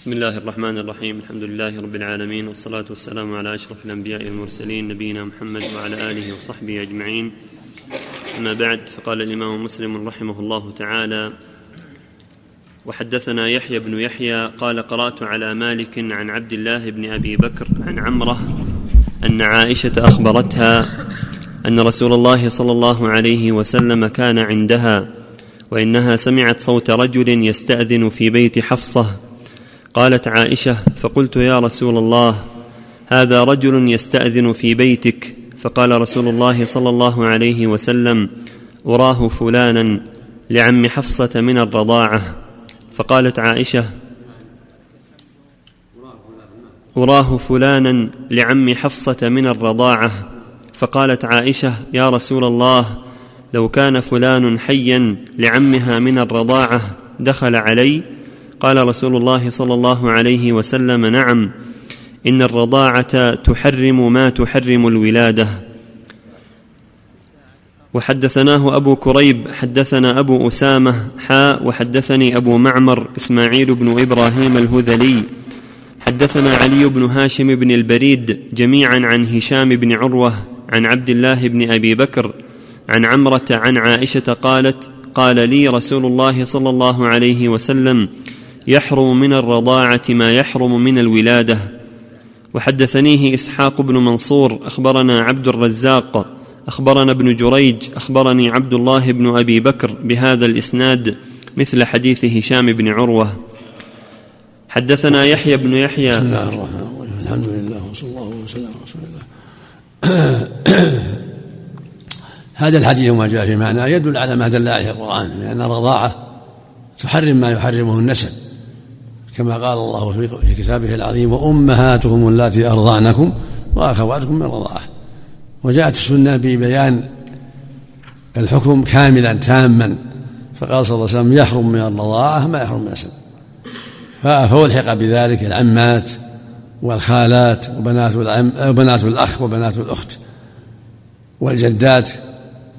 بسم الله الرحمن الرحيم الحمد لله رب العالمين والصلاة والسلام على أشرف الأنبياء والمرسلين نبينا محمد وعلى آله وصحبه أجمعين أما بعد فقال الإمام مسلم رحمه الله تعالى وحدثنا يحيى بن يحيى قال قرأت على مالك عن عبد الله بن أبي بكر عن عمره أن عائشة أخبرتها أن رسول الله صلى الله عليه وسلم كان عندها وإنها سمعت صوت رجل يستأذن في بيت حفصة قالت عائشة فقلت يا رسول الله هذا رجل يستأذن في بيتك. فقال رسول الله صلى الله عليه وسلم أراه فلانا لعم حفصة من الرضاعة. فقالت عائشة أراه فلانا لعم حفصة من الرضاعة. فقالت عائشة يا رسول الله لو كان فلان حيا لعمها من الرضاعة دخل علي قال رسول الله صلى الله عليه وسلم نعم إن الرضاعة تحرم ما تحرم الولادة. وحدثناه أبو كريب حدثنا أبو أسامة حاء وحدثني أبو معمر إسماعيل بن إبراهيم الهذلي. حدثنا علي بن هاشم بن البريد جميعا عن هشام بن عروة عن عبد الله بن أبي بكر عن عمرة عن عائشة قالت قال لي رسول الله صلى الله عليه وسلم يحرم من الرضاعة ما يحرم من الولادة. وحدثنيه إسحاق بن منصور أخبرنا عبد الرزاق أخبرنا ابن جريج أخبرني عبد الله بن أبي بكر بهذا الإسناد مثل حديث هشام بن عروة. حدثنا يحيى بن يحيى. بسم الله الرحمن الرحيم. الحمد لله وصلى الله وسلم على رسول الله. هذا الحديث وما جاء في معناه يدل على ما دل عليه القرآن لأن الرضاعة تحرم ما يحرمه النسب. كما قال الله في كتابه العظيم وأمهاتهم اللاتي أرضعنكم وأخواتكم من الرضاعة وجاءت السنة ببيان الحكم كاملا تاما. فقال صلى الله عليه وسلم يحرم من الرضاعة ما يحرم من النسب فألحق بذلك العمات والخالات وبنات العم وبنات الأخ وبنات الأخت والجدات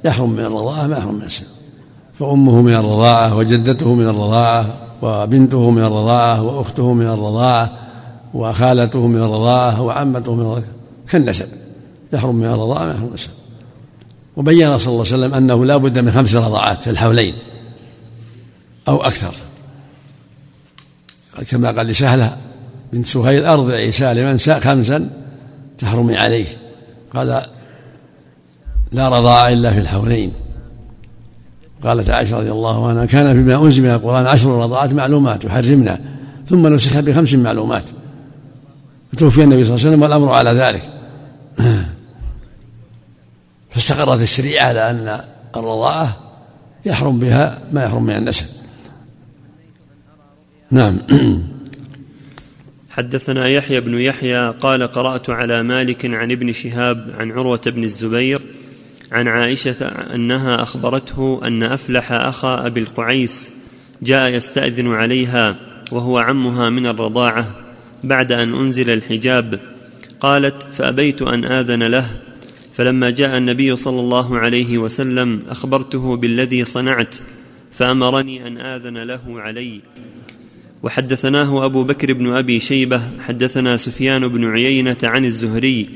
يحرم من الرضاعة ما يحرم من النسب فأمه من الرضاعة وجدته من الرضاعة وبنته من الرضاعة وأخته من الرضاعة وخالته من الرضاعة وعمته من الرضاعة. كالنسب. يحرم من الرضاعة ما يحرم النسب. وبين صلى الله عليه وسلم أنه لا بد من خمس رضاعات في الحولين أو أكثر. كما قال لسهلة بنت سهيل أرضعي سالما خمسا تحرمي عليه. قال لا رضاعة إلا في الحولين. قالت عائشة رضي الله عنها كان فيما أنزل من القرآن عشر رضاعات معلومات يحرمنا ثم نسخ بخمس معلومات. فتوفي النبي صلى الله عليه وسلم والأمر على ذلك. فاستقرت الشريعة على أن الرضاعة يحرم بها ما يحرم من النسب نعم. حدثنا يحيى بن يحيى قال قرأت على مالك عن ابن شهاب عن عروة بن الزبير عن عائشة أنها أخبرته أن أفلح أخا أبي القعيس جاء يستأذن عليها وهو عمها من الرضاعة بعد أن أنزل الحجاب. قالت فأبيت أن آذن له. فلما جاء النبي صلى الله عليه وسلم أخبرته بالذي صنعت فأمرني أن آذن له علي. وحدثناه أبو بكر بن أبي شيبة حدثنا سفيان بن عيينة عن الزهري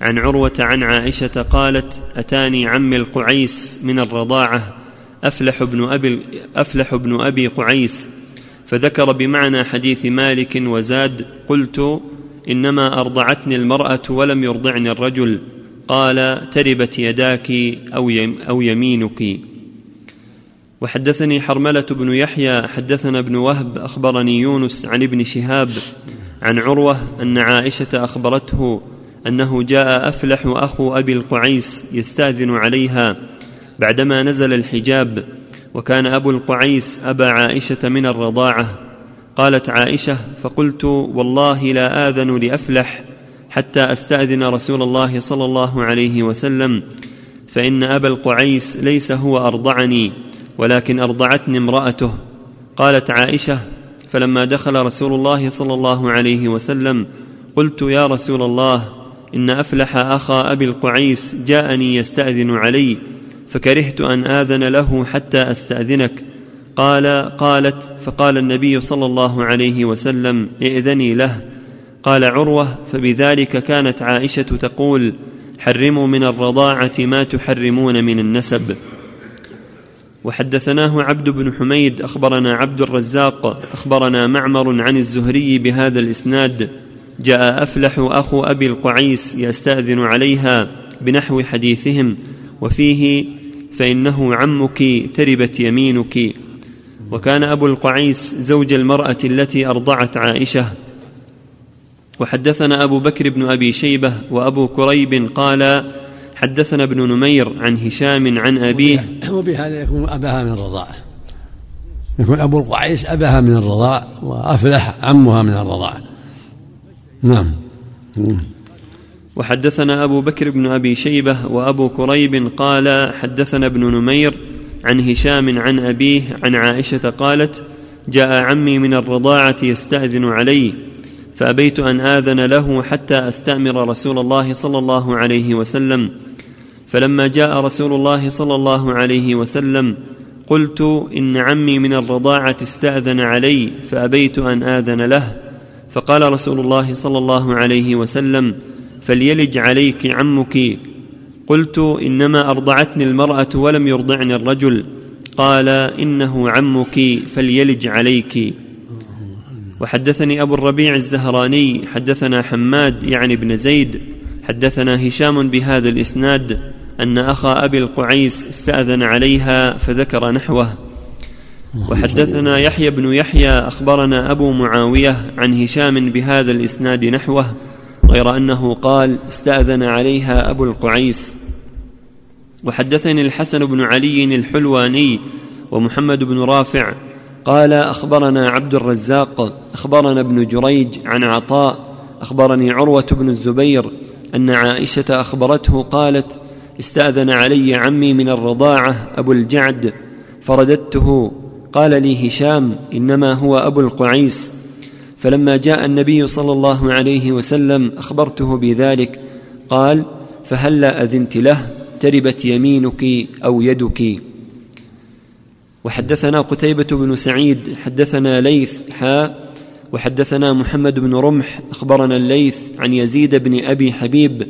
عن عروة عن عائشة قالت أتاني عمي القعيس من الرضاعة أفلح بن أبي أفلح بن أبي قعيس. فذكر بمعنى حديث مالك وزاد قلت إنما أرضعتني المرأة ولم يرضعني الرجل. قال تربت يداك أو يمينك. وحدثني حرملة بن يحيى حدثنا ابن وهب أخبرني يونس عن ابن شهاب عن عروة أن عائشة أخبرته أنه جاء أفلح أخو أبي القعيس يستاذن عليها بعدما نزل الحجاب وكان أبو القعيس أبا عائشة من الرضاعة. قالت عائشة فقلت والله لا آذن لأفلح حتى أستأذن رسول الله صلى الله عليه وسلم فإن أبا القعيس ليس هو أرضعني ولكن أرضعتني امرأته. قالت عائشة فلما دخل رسول الله صلى الله عليه وسلم قلت يا رسول الله إن أفلح أخا أبي القعيس جاءني يستأذن علي فكرهت أن آذن له حتى أستأذنك. قال قالت فقال النبي صلى الله عليه وسلم إئذني له. قال عروة فبذلك كانت عائشة تقول حرموا من الرضاعة ما تحرمون من النسب. وحدثناه عبد بن حميد أخبرنا عبد الرزاق أخبرنا معمر عن الزهري بهذا الإسناد. جاء أفلح أخو أبي القعيس يستأذن عليها بنحو حديثهم وفيه فإنه عمك تربت يمينك. وكان أبو القعيس زوج المرأة التي أرضعت عائشة. وحدثنا أبو بكر بن أبي شيبة وأبو كريب قال حدثنا ابن نمير عن هشام عن أبيه. وبهذا يكون أباها من الرضاعه يكون أبو القعيس أباها من الرضاع وأفلح عمها من الرضاعه نعم وحدثنا أبو بكر بن أبي شيبة وأبو كريب قال حدثنا ابن نمير عن هشام عن أبيه عن عائشة قالت جاء عمي من الرضاعة يستأذن علي فأبيت أن آذن له حتى أستأمر رسول الله صلى الله عليه وسلم. فلما جاء رسول الله صلى الله عليه وسلم قلت إن عمي من الرضاعة استأذن علي فأبيت أن آذن له. فقال رسول الله صلى الله عليه وسلم فليلج عليك عمك. قلت إنما أرضعتني المرأة ولم يرضعني الرجل. قال إنه عمك فليلج عليك. وحدثني أبو الربيع الزهراني حدثنا حماد يعني ابن زيد حدثنا هشام بهذا الإسناد أن أخا أبي القعيس استأذن عليها فذكر نحوه. وحدثنا يحيى بن يحيى أخبرنا أبو معاوية عن هشام بهذا الإسناد نحوه غير أنه قال استأذن عليها أبو القعيس. وحدثني الحسن بن علي الحلواني ومحمد بن رافع. قال أخبرنا عبد الرزاق أخبرنا ابن جريج عن عطاء أخبرني عروة بن الزبير أن عائشة أخبرته قالت استأذن علي عمي من الرضاعة أبو الجعد فرددته. قال لي هشام إنما هو أبو القعيس. فلما جاء النبي صلى الله عليه وسلم أخبرته بذلك قال فهلا أذنت له؟ تربت يمينك أو يدك. وحدثنا قتيبة بن سعيد حدثنا ليث حاء وحدثنا محمد بن رمح أخبرنا الليث عن يزيد بن أبي حبيب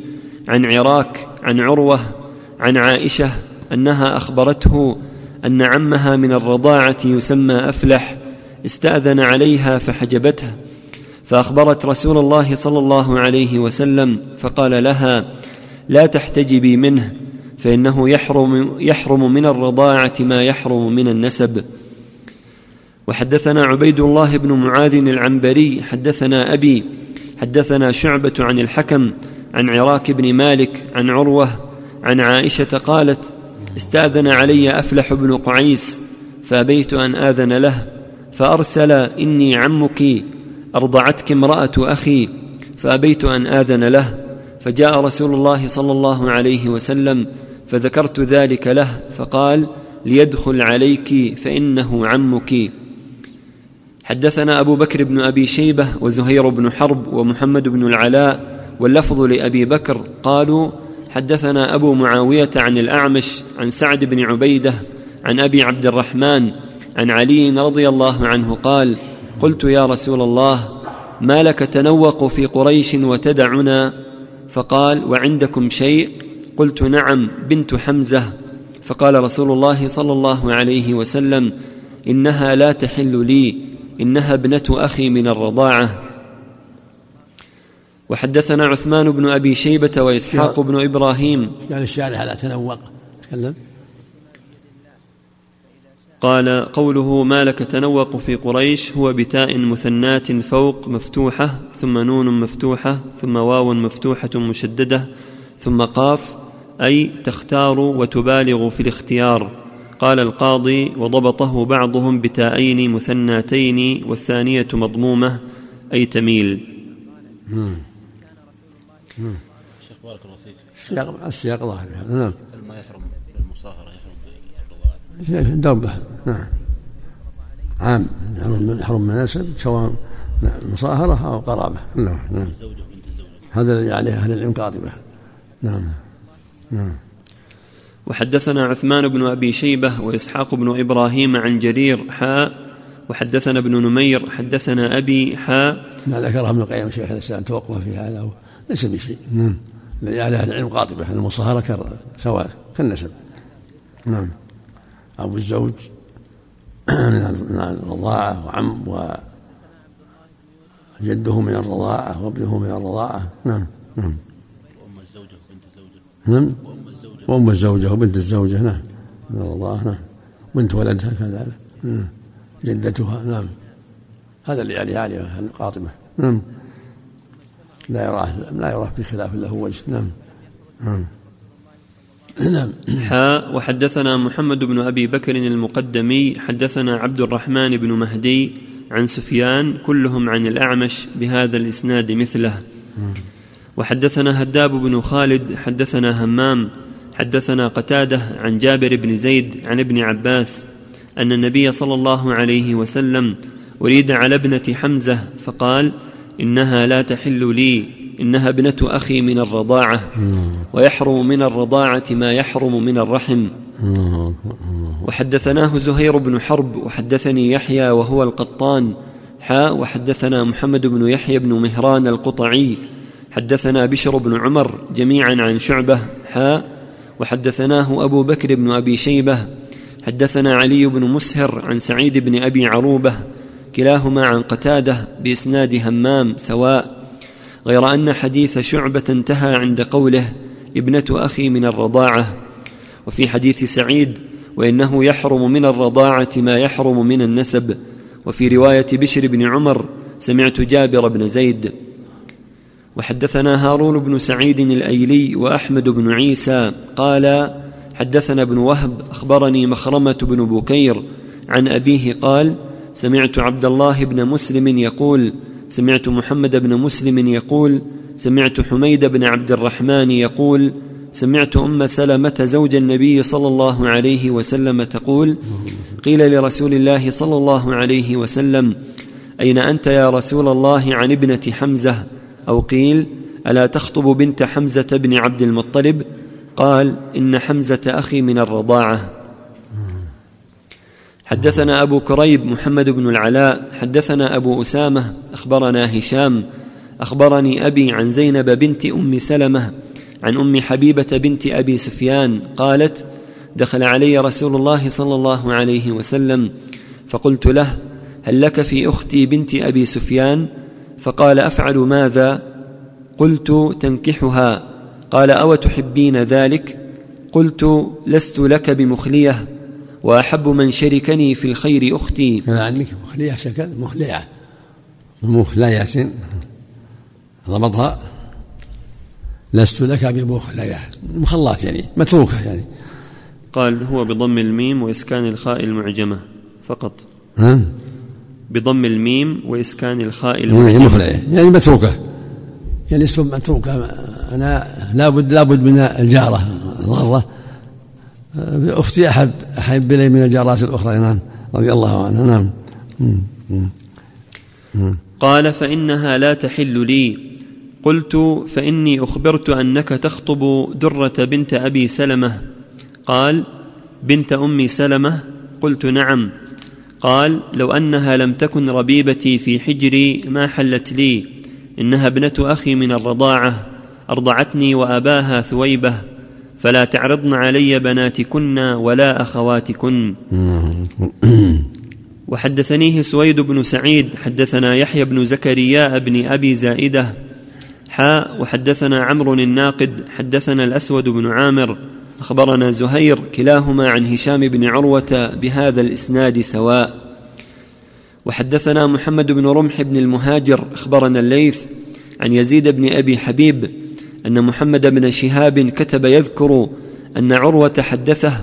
عن عراك عن عروة عن عائشة أنها أخبرته أن عمها من الرضاعة يسمى أفلح استأذن عليها فحجبته فأخبرت رسول الله صلى الله عليه وسلم فقال لها لا تحتجبي منه فإنه يحرم, يحرم من الرضاعة ما يحرم من النسب. وحدثنا عبيد الله بن معاذ العنبري حدثنا أبي حدثنا شعبة عن الحكم عن عراك بن مالك عن عروة عن عائشة قالت استأذن علي أفلح بن قعيس فأبيت أن آذن له فأرسل إني عمك أرضعتك امرأة أخي فأبيت أن آذن له فجاء رسول الله صلى الله عليه وسلم فذكرت ذلك له فقال ليدخل عليك فإنه عمك. حدثنا أبو بكر بن أبي شيبة وزهير بن حرب ومحمد بن العلاء واللفظ لأبي بكر قالوا حدثنا أبو معاوية عن الأعمش عن سعد بن عبيدة عن أبي عبد الرحمن عن علي رضي الله عنه قال قلت يا رسول الله ما لك تنوق في قريش وتدعنا؟ فقال وعندكم شيء؟ قلت نعم بنت حمزة. فقال رسول الله صلى الله عليه وسلم إنها لا تحل لي إنها ابنة أخي من الرضاعة. وحدثنا عثمان بن أبي شيبة وإسحاق بن إبراهيم. يعني الشارح لا تنوق. تكلم. قال قوله ما لك تنوق في قريش هو بتاء مثنات فوق مفتوحة ثم نون مفتوحة ثم واو مفتوحة مشددة ثم قاف أي تختار وتبالغ في الاختيار. قال القاضي وضبطه بعضهم بتاءين مثناتين والثانية مضمومة أي تميل. شيخ بارك الله فيك. السياق السياق ظاهر نعم. ما يحرم المصاهرة يحرم دوبه نعم. عام. يحرم مناسب سواء مصاهرة أو قرابة. نعم نعم. هذا الذي عليه أهل العلم قاضبه نعم. نعم. وحدثنا عثمان بن أبي شيبة وإسحاق بن إبراهيم عن جرير حاء وحدثنا ابن نمير حدثنا أبي حاء ما ذكره ابن القيم شيخ الإسلام توقف في هذا. ليس بشيء. نعم. الذي على أهل العلم قاطبه المصاهرة سواء كالنسب. نعم. أبو الزوج من الرضاعة وعم وجده من الرضاعة وابنه من الرضاعة. نعم نعم. وام الزوجة وبنت الزوجة. نعم. وام الزوجة. وبنت الزوجة نعم. من الرضاعة نعم. بنت ولدها كذلك. نعم. جدتها نعم. هذا اللي عليه عالية قاطبة نعم. لا يراه لا يراه بخلاف له وجه. نعم. نعم. نعم. حاء وحدثنا محمد بن أبي بكر المقدمي حدثنا عبد الرحمن بن مهدي عن سفيان كلهم عن الأعمش بهذا الإسناد مثله. وحدثنا هداب بن خالد حدثنا همام حدثنا قتادة عن جابر بن زيد عن ابن عباس أن النبي صلى الله عليه وسلم أريد على ابنة حمزة فقال إنها لا تحل لي إنها ابنة أخي من الرضاعة ويحرم من الرضاعة ما يحرم من الرحم. وحدثناه زهير بن حرب وحدثني يحيى وهو القطان حاء وحدثنا محمد بن يحيى بن مهران القطعي. حدثنا بشر بن عمر جميعا عن شعبة حاء وحدثناه أبو بكر بن أبي شيبة. حدثنا علي بن مسهر عن سعيد بن أبي عروبة. كلاهما عن قتادة بإسناد همام سواء غير أن حديث شعبة انتهى عند قوله ابنة أخي من الرضاعة. وفي حديث سعيد وإنه يحرم من الرضاعة ما يحرم من النسب. وفي رواية بشر بن عمر سمعت جابر بن زيد. وحدثنا هارون بن سعيد الأيلي وأحمد بن عيسى. قال حدثنا ابن وهب أخبرني مخرمة بن بكير عن أبيه قال سمعت عبد الله بن مسلم يقول سمعت محمد بن مسلم يقول سمعت حميد بن عبد الرحمن يقول سمعت أم سلمة زوج النبي صلى الله عليه وسلم تقول قيل لرسول الله صلى الله عليه وسلم أين أنت يا رسول الله عن ابنة حمزة؟ أو قيل ألا تخطب بنت حمزة بن عبد المطلب؟ قال إن حمزة أخي من الرضاعة. حدثنا أبو كريب محمد بن العلاء حدثنا أبو أسامة أخبرنا هشام أخبرني أبي عن زينب بنت أم سلمة عن أم حبيبة بنت أبي سفيان قالت دخل علي رسول الله صلى الله عليه وسلم فقلت له هل لك في أختي بنت أبي سفيان؟ فقال أفعل ماذا؟ قلت تنكحها. قال أو تحبين ذلك؟ قلت لست لك بمخليه. وأحب من شركني في الخير أختي. لعلك مخلية شكل مخلية. مخلية ضبطها. لست لك بمخلية. مخلات يعني متروكة يعني. قال هو بضم الميم وإسكان الخاء المعجمة فقط. ها؟ بضم الميم وإسكان الخاء المعجمة مخلية. يعني متروكة. يعني اسم متروكة. أنا لابد لابد من الجارة. ضارة أختي أحب أحب إلي من الجارات الأخرى. نعم. رضي الله عنها. نعم. قال فإنها لا تحل لي. قلت فإني أخبرت أنك تخطب درة بنت أبي سلمة. قال بنت أم سلمة؟ قلت نعم. قال لو أنها لم تكن ربيبتي في حجري ما حلت لي. إنها ابنة أخي من الرضاعة. أرضعتني وأباها ثويبة. فلا تعرضن علي بناتكن ولا أخواتكن. وحدثنيه سويد بن سعيد حدثنا يحيى بن زكريا بن أبي زائدة حاء وحدثنا عمرو الناقد حدثنا الأسود بن عامر أخبرنا زهير كلاهما عن هشام بن عروة بهذا الإسناد سواء. وحدثنا محمد بن رمح بن المهاجر أخبرنا الليث عن يزيد بن أبي حبيب أن محمد بن شهاب كتب يذكر أن عروة حدثه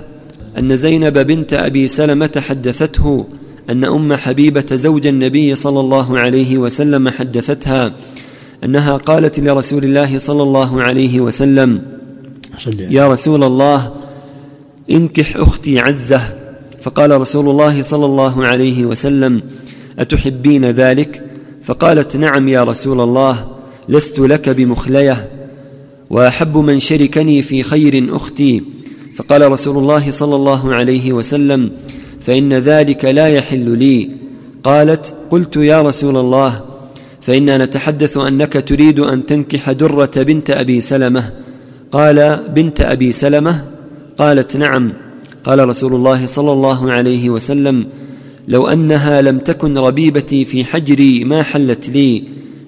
أن زينب بنت أبي سلمة حدثته أن أم حبيبة زوج النبي صلى الله عليه وسلم حدثتها أنها قالت لرسول الله صلى الله عليه وسلم يا رسول الله انكح أختي عزة. فقال رسول الله صلى الله عليه وسلم أتحبين ذلك؟ فقالت نعم يا رسول الله لست لك بمخليه. وأحب من شركني في خير أختي. فقال رسول الله صلى الله عليه وسلم فإن ذلك لا يحل لي. قالت قلت يا رسول الله فإنا نتحدث أنك تريد أن تنكح درة بنت أبي سلمة. قال بنت أبي سلمة؟ قالت نعم. قال رسول الله صلى الله عليه وسلم لو أنها لم تكن ربيبتي في حجري ما حلت لي.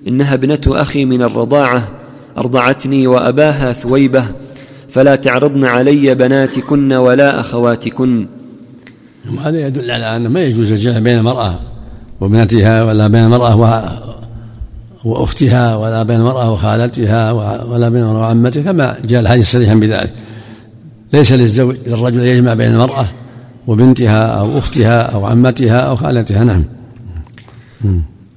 إنها ابنة أخي من الرضاعة. أرضعتني وأباها ثويبة فلا تعرضن علي بناتكن ولا أخواتكن. هذا يدل على انه ما يجوز الجمع بين المرأة وابنتها ولا بين المرأة وأختها ولا بين المرأة وخالتها ولا بين المرأة وعمتها كما جاء الحديث صريحا بذلك. ليس للزوج للرجل يجمع بين المرأة وبنتها أو أختها أو عمتها أو خالتها نعم.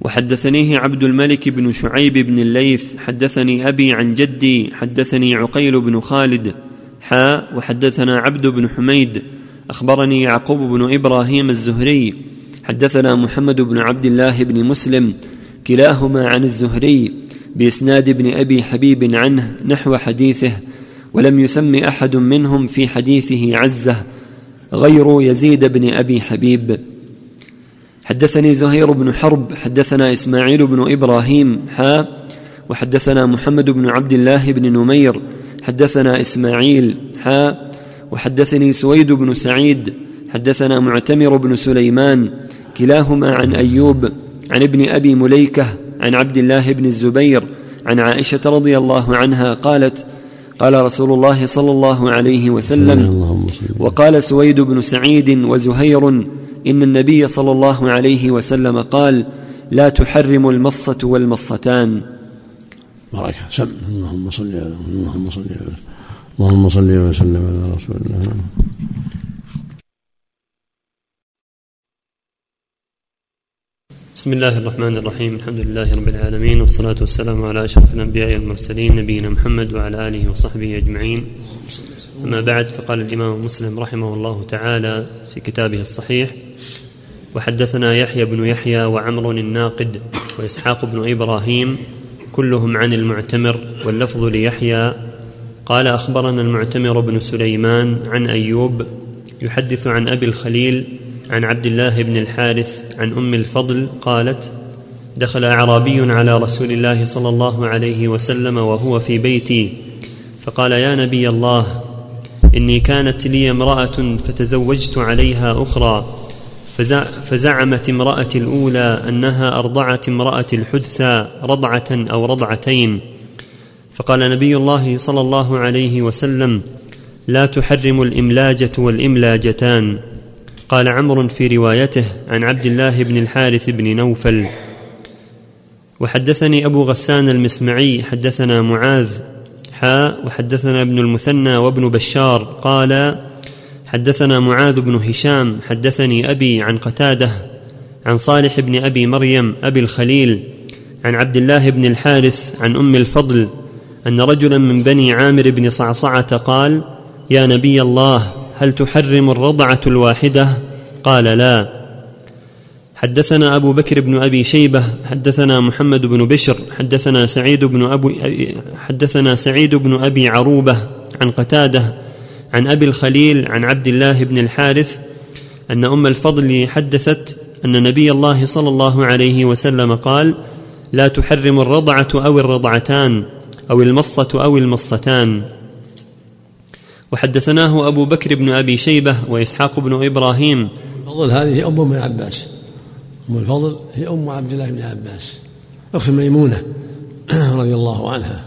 وحدثنيه عبد الملك بن شعيب بن الليث حدثني أبي عن جدي حدثني عقيل بن خالد حاء وحدثنا عبد بن حميد أخبرني يعقوب بن إبراهيم الزهري حدثنا محمد بن عبد الله بن مسلم كلاهما عن الزهري بإسناد ابن أبي حبيب عنه نحو حديثه ولم يسم أحد منهم في حديثه عزه غير يزيد بن أبي حبيب. حدثني زهير بن حرب حدثنا إسماعيل بن إبراهيم حا وحدثنا محمد بن عبد الله بن نمير حدثنا إسماعيل حا وحدثني سويد بن سعيد حدثنا معتمر بن سليمان كلاهما عن أيوب عن ابن أبي مليكة عن عبد الله بن الزبير عن عائشة رضي الله عنها قالت قال رسول الله صلى الله عليه وسلم. وقال سويد بن سعيد وزهير إن النبي صلى الله عليه وسلم قال لا تحرم المصة والمصتان. بركه سم. اللهم صل على اللهم صل على اللهم صل وسلم على رسول الله. بسم الله الرحمن الرحيم. الحمد لله رب العالمين والصلاة والسلام على أشرف الأنبياء والمرسلين نبينا محمد وعلى آله وصحبه أجمعين. أما بعد فقال الإمام مسلم رحمه الله تعالى في كتابه الصحيح وحدثنا يحيى بن يحيى وعمر الناقد وإسحاق بن إبراهيم كلهم عن المعتمر واللفظ ليحيى. قال أخبرنا المعتمر بن سليمان عن أيوب يحدث عن أبي الخليل عن عبد الله بن الحارث عن أم الفضل قالت دخل أعرابي على رسول الله صلى الله عليه وسلم وهو في بيتي فقال يا نبي الله إني كانت لي امرأة فتزوجت عليها أخرى فزعمت امراه الأولى أنها أرضعت امراه الحدثى رضعة أو رضعتين. فقال نبي الله صلى الله عليه وسلم لا تحرم الإملاجة والإملاجتان. قال عمرو في روايته عن عبد الله بن الحارث بن نوفل وحدثني أبو غسان المسمعي حدثنا معاذ حاء وحدثنا ابن المثنى وابن بشار قال حدثنا معاذ بن هشام حدثني أبي عن قتادة عن صالح بن أبي مريم أبي الخليل عن عبد الله بن الحارث عن أم الفضل أن رجلا من بني عامر بن صعصعة قال يا نبي الله هل تحرم الرضعة الواحدة؟ قال لا. حدثنا أبو بكر بن أبي شيبة حدثنا محمد بن بشر حدثنا سعيد بن أبو حدثنا سعيد بن أبي عروبة عن قتادة عن أبي الخليل عن عبد الله بن الحارث أن أم الفضل حدثت أن نبي الله صلى الله عليه وسلم قال لا تحرم الرضعة أو الرضعتان أو المصة أو المصتان. وحدثناه أبو بكر بن أبي شيبة وإسحاق بن إبراهيم. الفضل هذه أم ابن عباس أم الفضل هي أم عبد الله بن عباس أخت ميمونة رضي الله عنها.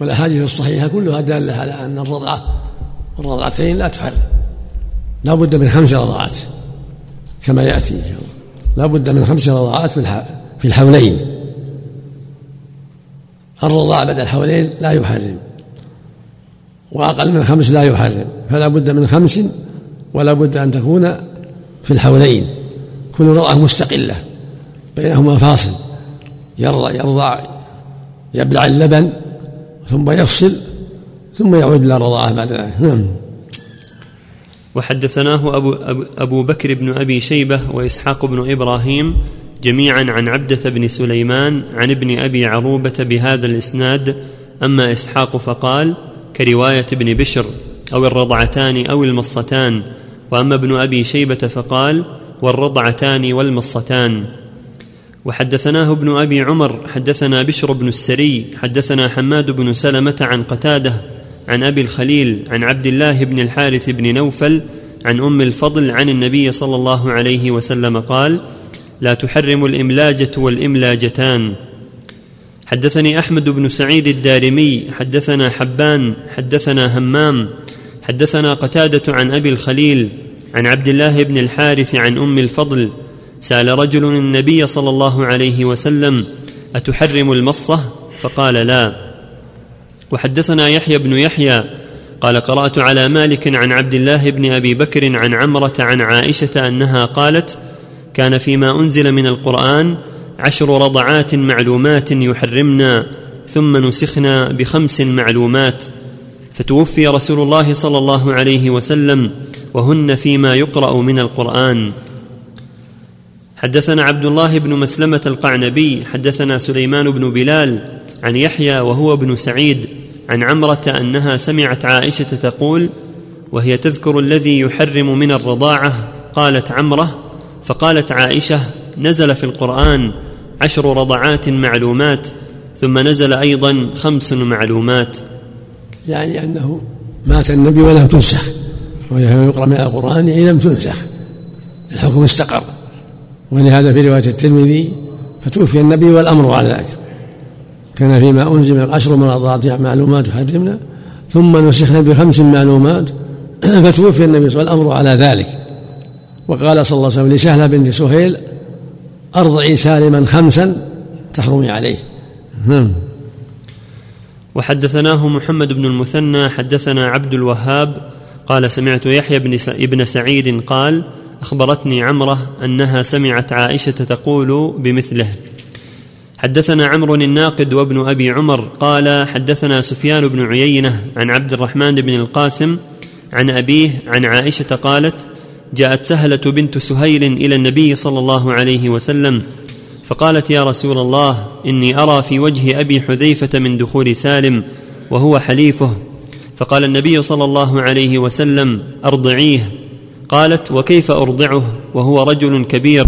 والأحاديث الصحيحة كلها دالة على أن الرضعة الرضعتين لا تحرم. لا بد من خمس رضعات كما يأتي إن شاء الله. لا بد من خمس رضعات في الحولين. الرضاع بعد الحولين لا يحرم وأقل من خمس لا يحرم فلا بد من خمس ولا بد أن تكون في الحولين. كل رضعة مستقلة بينهما فاصل يرضع يرضع يبلع اللبن ثم يفصل ثم يعود إلى الرضاعة بعد ذلك. نعم. وحدثناه أبو, أبو بكر بن أبي شيبة وإسحاق بن إبراهيم جميعا عن عبدة بن سليمان عن ابن أبي عروبة بهذا الإسناد أما إسحاق فقال كرواية ابن بشر أو الرضعتان أو المصتان. وأما ابن أبي شيبة فقال والرضعتان والمصتان. وحدثناه ابن أبي عمر حدثنا بشر بن السري حدثنا حماد بن سلمة عن قتادة عن أبي الخليل عن عبد الله بن الحارث بن نوفل عن أم الفضل عن النبي صلى الله عليه وسلم قال لا تحرم الإملاجة والإملاجتان. حدثني أحمد بن سعيد الدارمي حدثنا حبان حدثنا همام حدثنا قتادة عن أبي الخليل عن عبد الله بن الحارث عن أم الفضل سأل رجل النبي صلى الله عليه وسلم أتحرم المصة؟ فقال لا. وحدثنا يحيى بن يحيى قال قرأت على مالك عن عبد الله بن أبي بكر عن عمرة عن عائشة أنها قالت كان فيما أنزل من القرآن عشر رضعات معلومات يحرمنا ثم نسخنا بخمس معلومات. فتوفي رسول الله صلى الله عليه وسلم وهن فيما يقرأ من القرآن. حدثنا عبد الله بن مسلمة القعنبي حدثنا سليمان بن بلال عن يحيى وهو ابن سعيد عن عمرة أنها سمعت عائشة تقول وهي تذكر الذي يحرم من الرضاعة. قالت عمرة فقالت عائشة نزل في القرآن عشر رضعات معلومات ثم نزل أيضا خمس معلومات. يعني أنه مات النبي ولم تنسخ. ولهذا يقرأ من القرآن يعني لم تنسخ الحكم استقر. ولهذا في رواية الترمذي فتوفي النبي والأمر على ذلك. كان فيما أنزل عشر مرضات معلومات حرمنا ثم نسخنا بخمس معلومات فتوفي النبي صلى الله عليه وسلم والامر على ذلك. وقال صلى الله عليه وسلم لسهله بنت سهيل أرضعي سالما خمسا تحرمي عليه. نعم. وحدثناه محمد بن المثنى حدثنا عبد الوهاب قال سمعت يحيى بن ابن سعيد قال أخبرتني عمرة أنها سمعت عائشة تقول بمثله. حدثنا عمرو الناقد وابن أبي عمر قال حدثنا سفيان بن عيينة عن عبد الرحمن بن القاسم عن أبيه عن عائشة قالت جاءت سهلة بنت سهيل إلى النبي صلى الله عليه وسلم فقالت يا رسول الله إني أرى في وجه أبي حذيفة من دخول سالم وهو حليفه فقال النبي صلى الله عليه وسلم أرضعيه. قالت وكيف أرضعه وهو رجل كبير.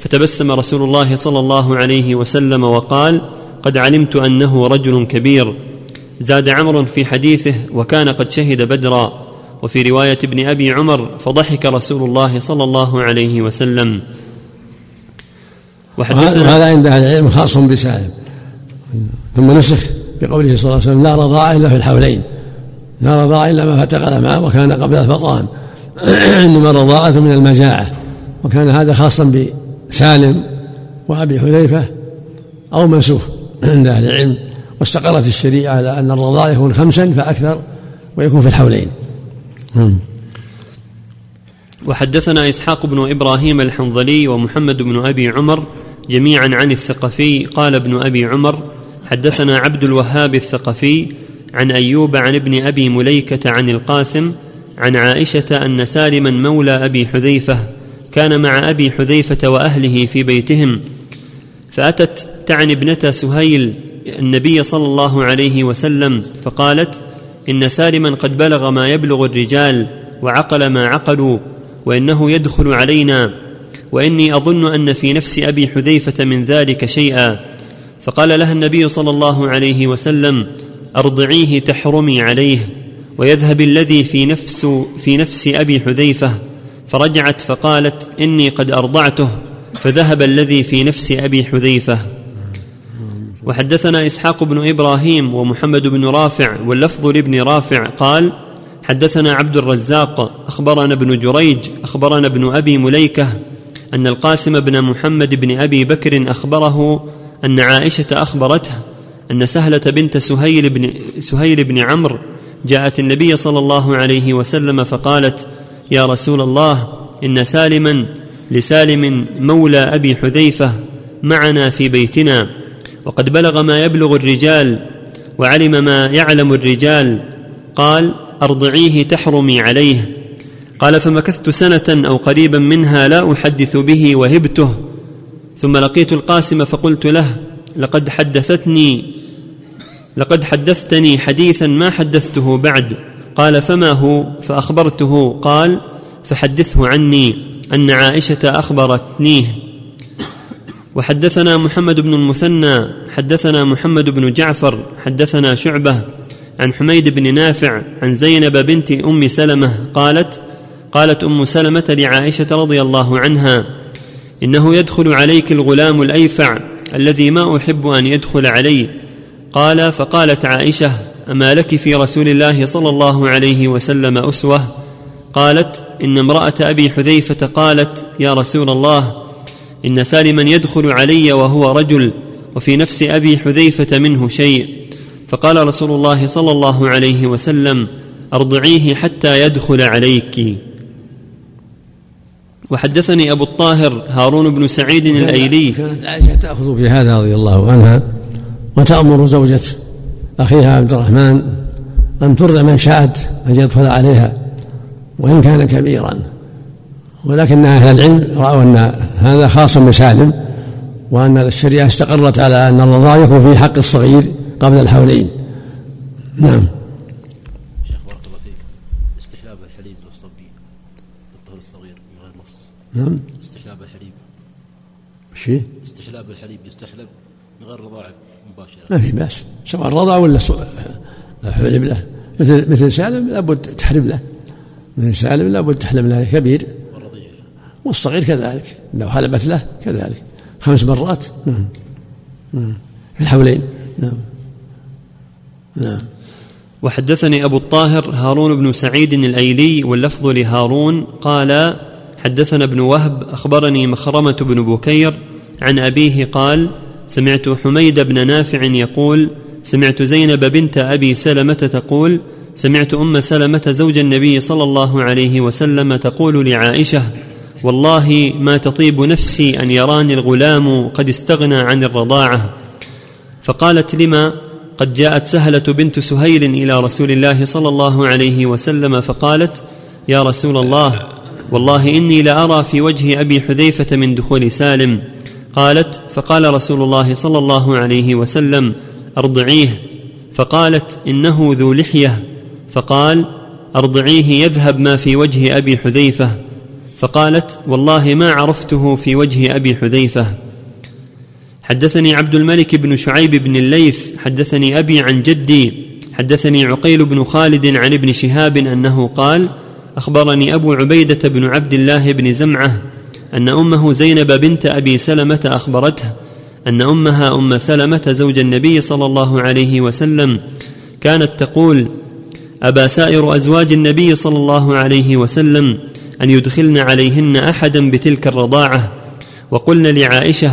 فتبسم رسول الله صلى الله عليه وسلم وقال قد علمت أنه رجل كبير. زاد عمر في حديثه وكان قد شهد بدرا. وفي رواية ابن أبي عمر فضحك رسول الله صلى الله عليه وسلم. وحدثنا هذا عند أهل العلم خاص بسالم ثم نسخ بقوله صلى الله عليه وسلم لا رضاع إلا في الحولين. لا رضاع إلا ما فتق الامعاء وكان قبل الفطام. إنما الرضاعة من المجاعة. وكان هذا خاصا بسالم وأبي حذيفة أو منسوخ عند أهل العلم. واستقرت الشريعة على أن الرضاع يكون خمسا فأكثر ويكون في الحولين. نعم. وحدثنا إسحاق بن إبراهيم الحنظلي ومحمد بن أبي عمر جميعا عن الثقفي. قال ابن أبي عمر حدثنا عبد الوهاب الثقفي عن أيوب عن ابن أبي مليكة عن القاسم عن عائشة أن سالما مولى أبي حذيفة كان مع أبي حذيفة وأهله في بيتهم فأتت تعني ابنة سهيل النبي صلى الله عليه وسلم فقالت إن سالما قد بلغ ما يبلغ الرجال وعقل ما عقلوا وإنه يدخل علينا وإني أظن أن في نفس أبي حذيفة من ذلك شيئا. فقال لها النبي صلى الله عليه وسلم أرضعيه تحرمي عليه ويذهب الذي في نفس في نفس أبي حذيفة فرجعت فقالت إني قد أرضعته فذهب الذي في نفس أبي حذيفة. وحدثنا إسحاق بن إبراهيم ومحمد بن رافع واللفظ لابن رافع قال حدثنا عبد الرزاق أخبرنا ابن جريج أخبرنا ابن أبي مليكة أن القاسم بن محمد بن أبي بكر أخبره أن عائشة أخبرته أن سهلة بنت سهيل بن سهيل بن عمرو جاءت النبي صلى الله عليه وسلم فقالت يا رسول الله إن سالما لسالم مولى أبي حذيفة معنا في بيتنا وقد بلغ ما يبلغ الرجال وعلم ما يعلم الرجال قال أرضعيه تحرمي عليه. قال فمكثت سنة أو قريبا منها لا أحدث به وهبته ثم لقيت القاسم فقلت له لقد حدثتني لقد حدثتني حديثا ما حدثته بعد. قال فما هو؟ فأخبرته. قال فحدثه عني أن عائشة أخبرتنيه. وحدثنا محمد بن المثنى حدثنا محمد بن جعفر حدثنا شعبة عن حميد بن نافع عن زينب بنت أم سلمة قالت قالت أم سلمة لعائشة رضي الله عنها إنه يدخل عليك الغلام الأيفع الذي ما أحب أن يدخل علي قال فقالت عائشة أما لك في رسول الله صلى الله عليه وسلم أسوة؟ قالت إن امرأة أبي حذيفة قالت يا رسول الله إن سالما يدخل علي وهو رجل وفي نفس أبي حذيفة منه شيء. فقال رسول الله صلى الله عليه وسلم أرضعيه حتى يدخل عليك. وحدثني أبو الطاهر هارون بن سعيد الأيلي. كانت عائشة تأخذ بهذا رضي الله عنها. وتأمر زوجة أخيها عبد الرحمن أن ترضع من شاءت أن يدخل عليها وإن كان كبيرا. ولكن أهل العلم رأوا أن هذا خاص بسالم وأن الشريعة استقرت على أن الرضاع يكون في حق الصغير قبل الحولين. نعم. شيخ بارك الله فيك. استحلاب الحليب للصبي للطفل الصغير من غير نص. نعم. استحلاب الحليب. وش هي؟ استحلاب الحليب يستحلب من غير رضاعه مباشره ما في باس. سواء رضع ولا حلب له مثل مثل سالم لابد تحلب له. مثل سالم لابد تحلب له. كبير. والصغير كذلك. لو حلبت له كذلك. خمس مرات. نعم. نعم. في الحولين. نعم. نعم. وحدثني أبو الطاهر هارون بن سعيد الأيلي واللفظ لهارون قال حدثنا ابن وهب أخبرني مخرمة بن بكير عن أبيه قال سمعت حميد بن نافع يقول سمعت زينب بنت أبي سلمة تقول سمعت أم سلمة زوج النبي صلى الله عليه وسلم تقول لعائشة والله ما تطيب نفسي أن يراني الغلام قد استغنى عن الرضاعة. فقالت لما قد جاءت سهلة بنت سهيل إلى رسول الله صلى الله عليه وسلم فقالت يا رسول الله والله إني لأرى في وجه أبي حذيفة من دخول سالم. قالت فقال رسول الله صلى الله عليه وسلم أرضعيه. فقالت إنه ذو لحية. فقال أرضعيه يذهب ما في وجه أبي حذيفة. فقالت والله ما عرفته في وجه أبي حذيفة. حدثني عبد الملك بن شعيب بن الليث حدثني أبي عن جدي حدثني عقيل بن خالد عن ابن شهاب أنه قال أخبرني أبو عبيدة بن عبد الله بن زمعة أن أمه زينب بنت أبي سلمة أخبرته أن أمها أم سلمة زوج النبي صلى الله عليه وسلم كانت تقول ابى سائر أزواج النبي صلى الله عليه وسلم أن يدخلن عليهن أحدا بتلك الرضاعة وقلن لعائشة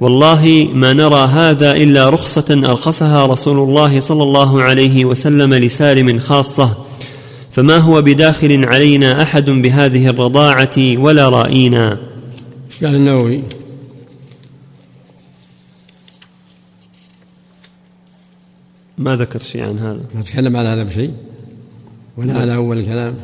والله ما نرى هذا إلا رخصة أرخصها رسول الله صلى الله عليه وسلم لسالم خاصة فما هو بداخل علينا أحد بهذه الرضاعة ولا رائينا. قال النووي؟ ما ذكر شيء عن هذا. ما تكلم على هذا بشيء ولا على أول الكلام.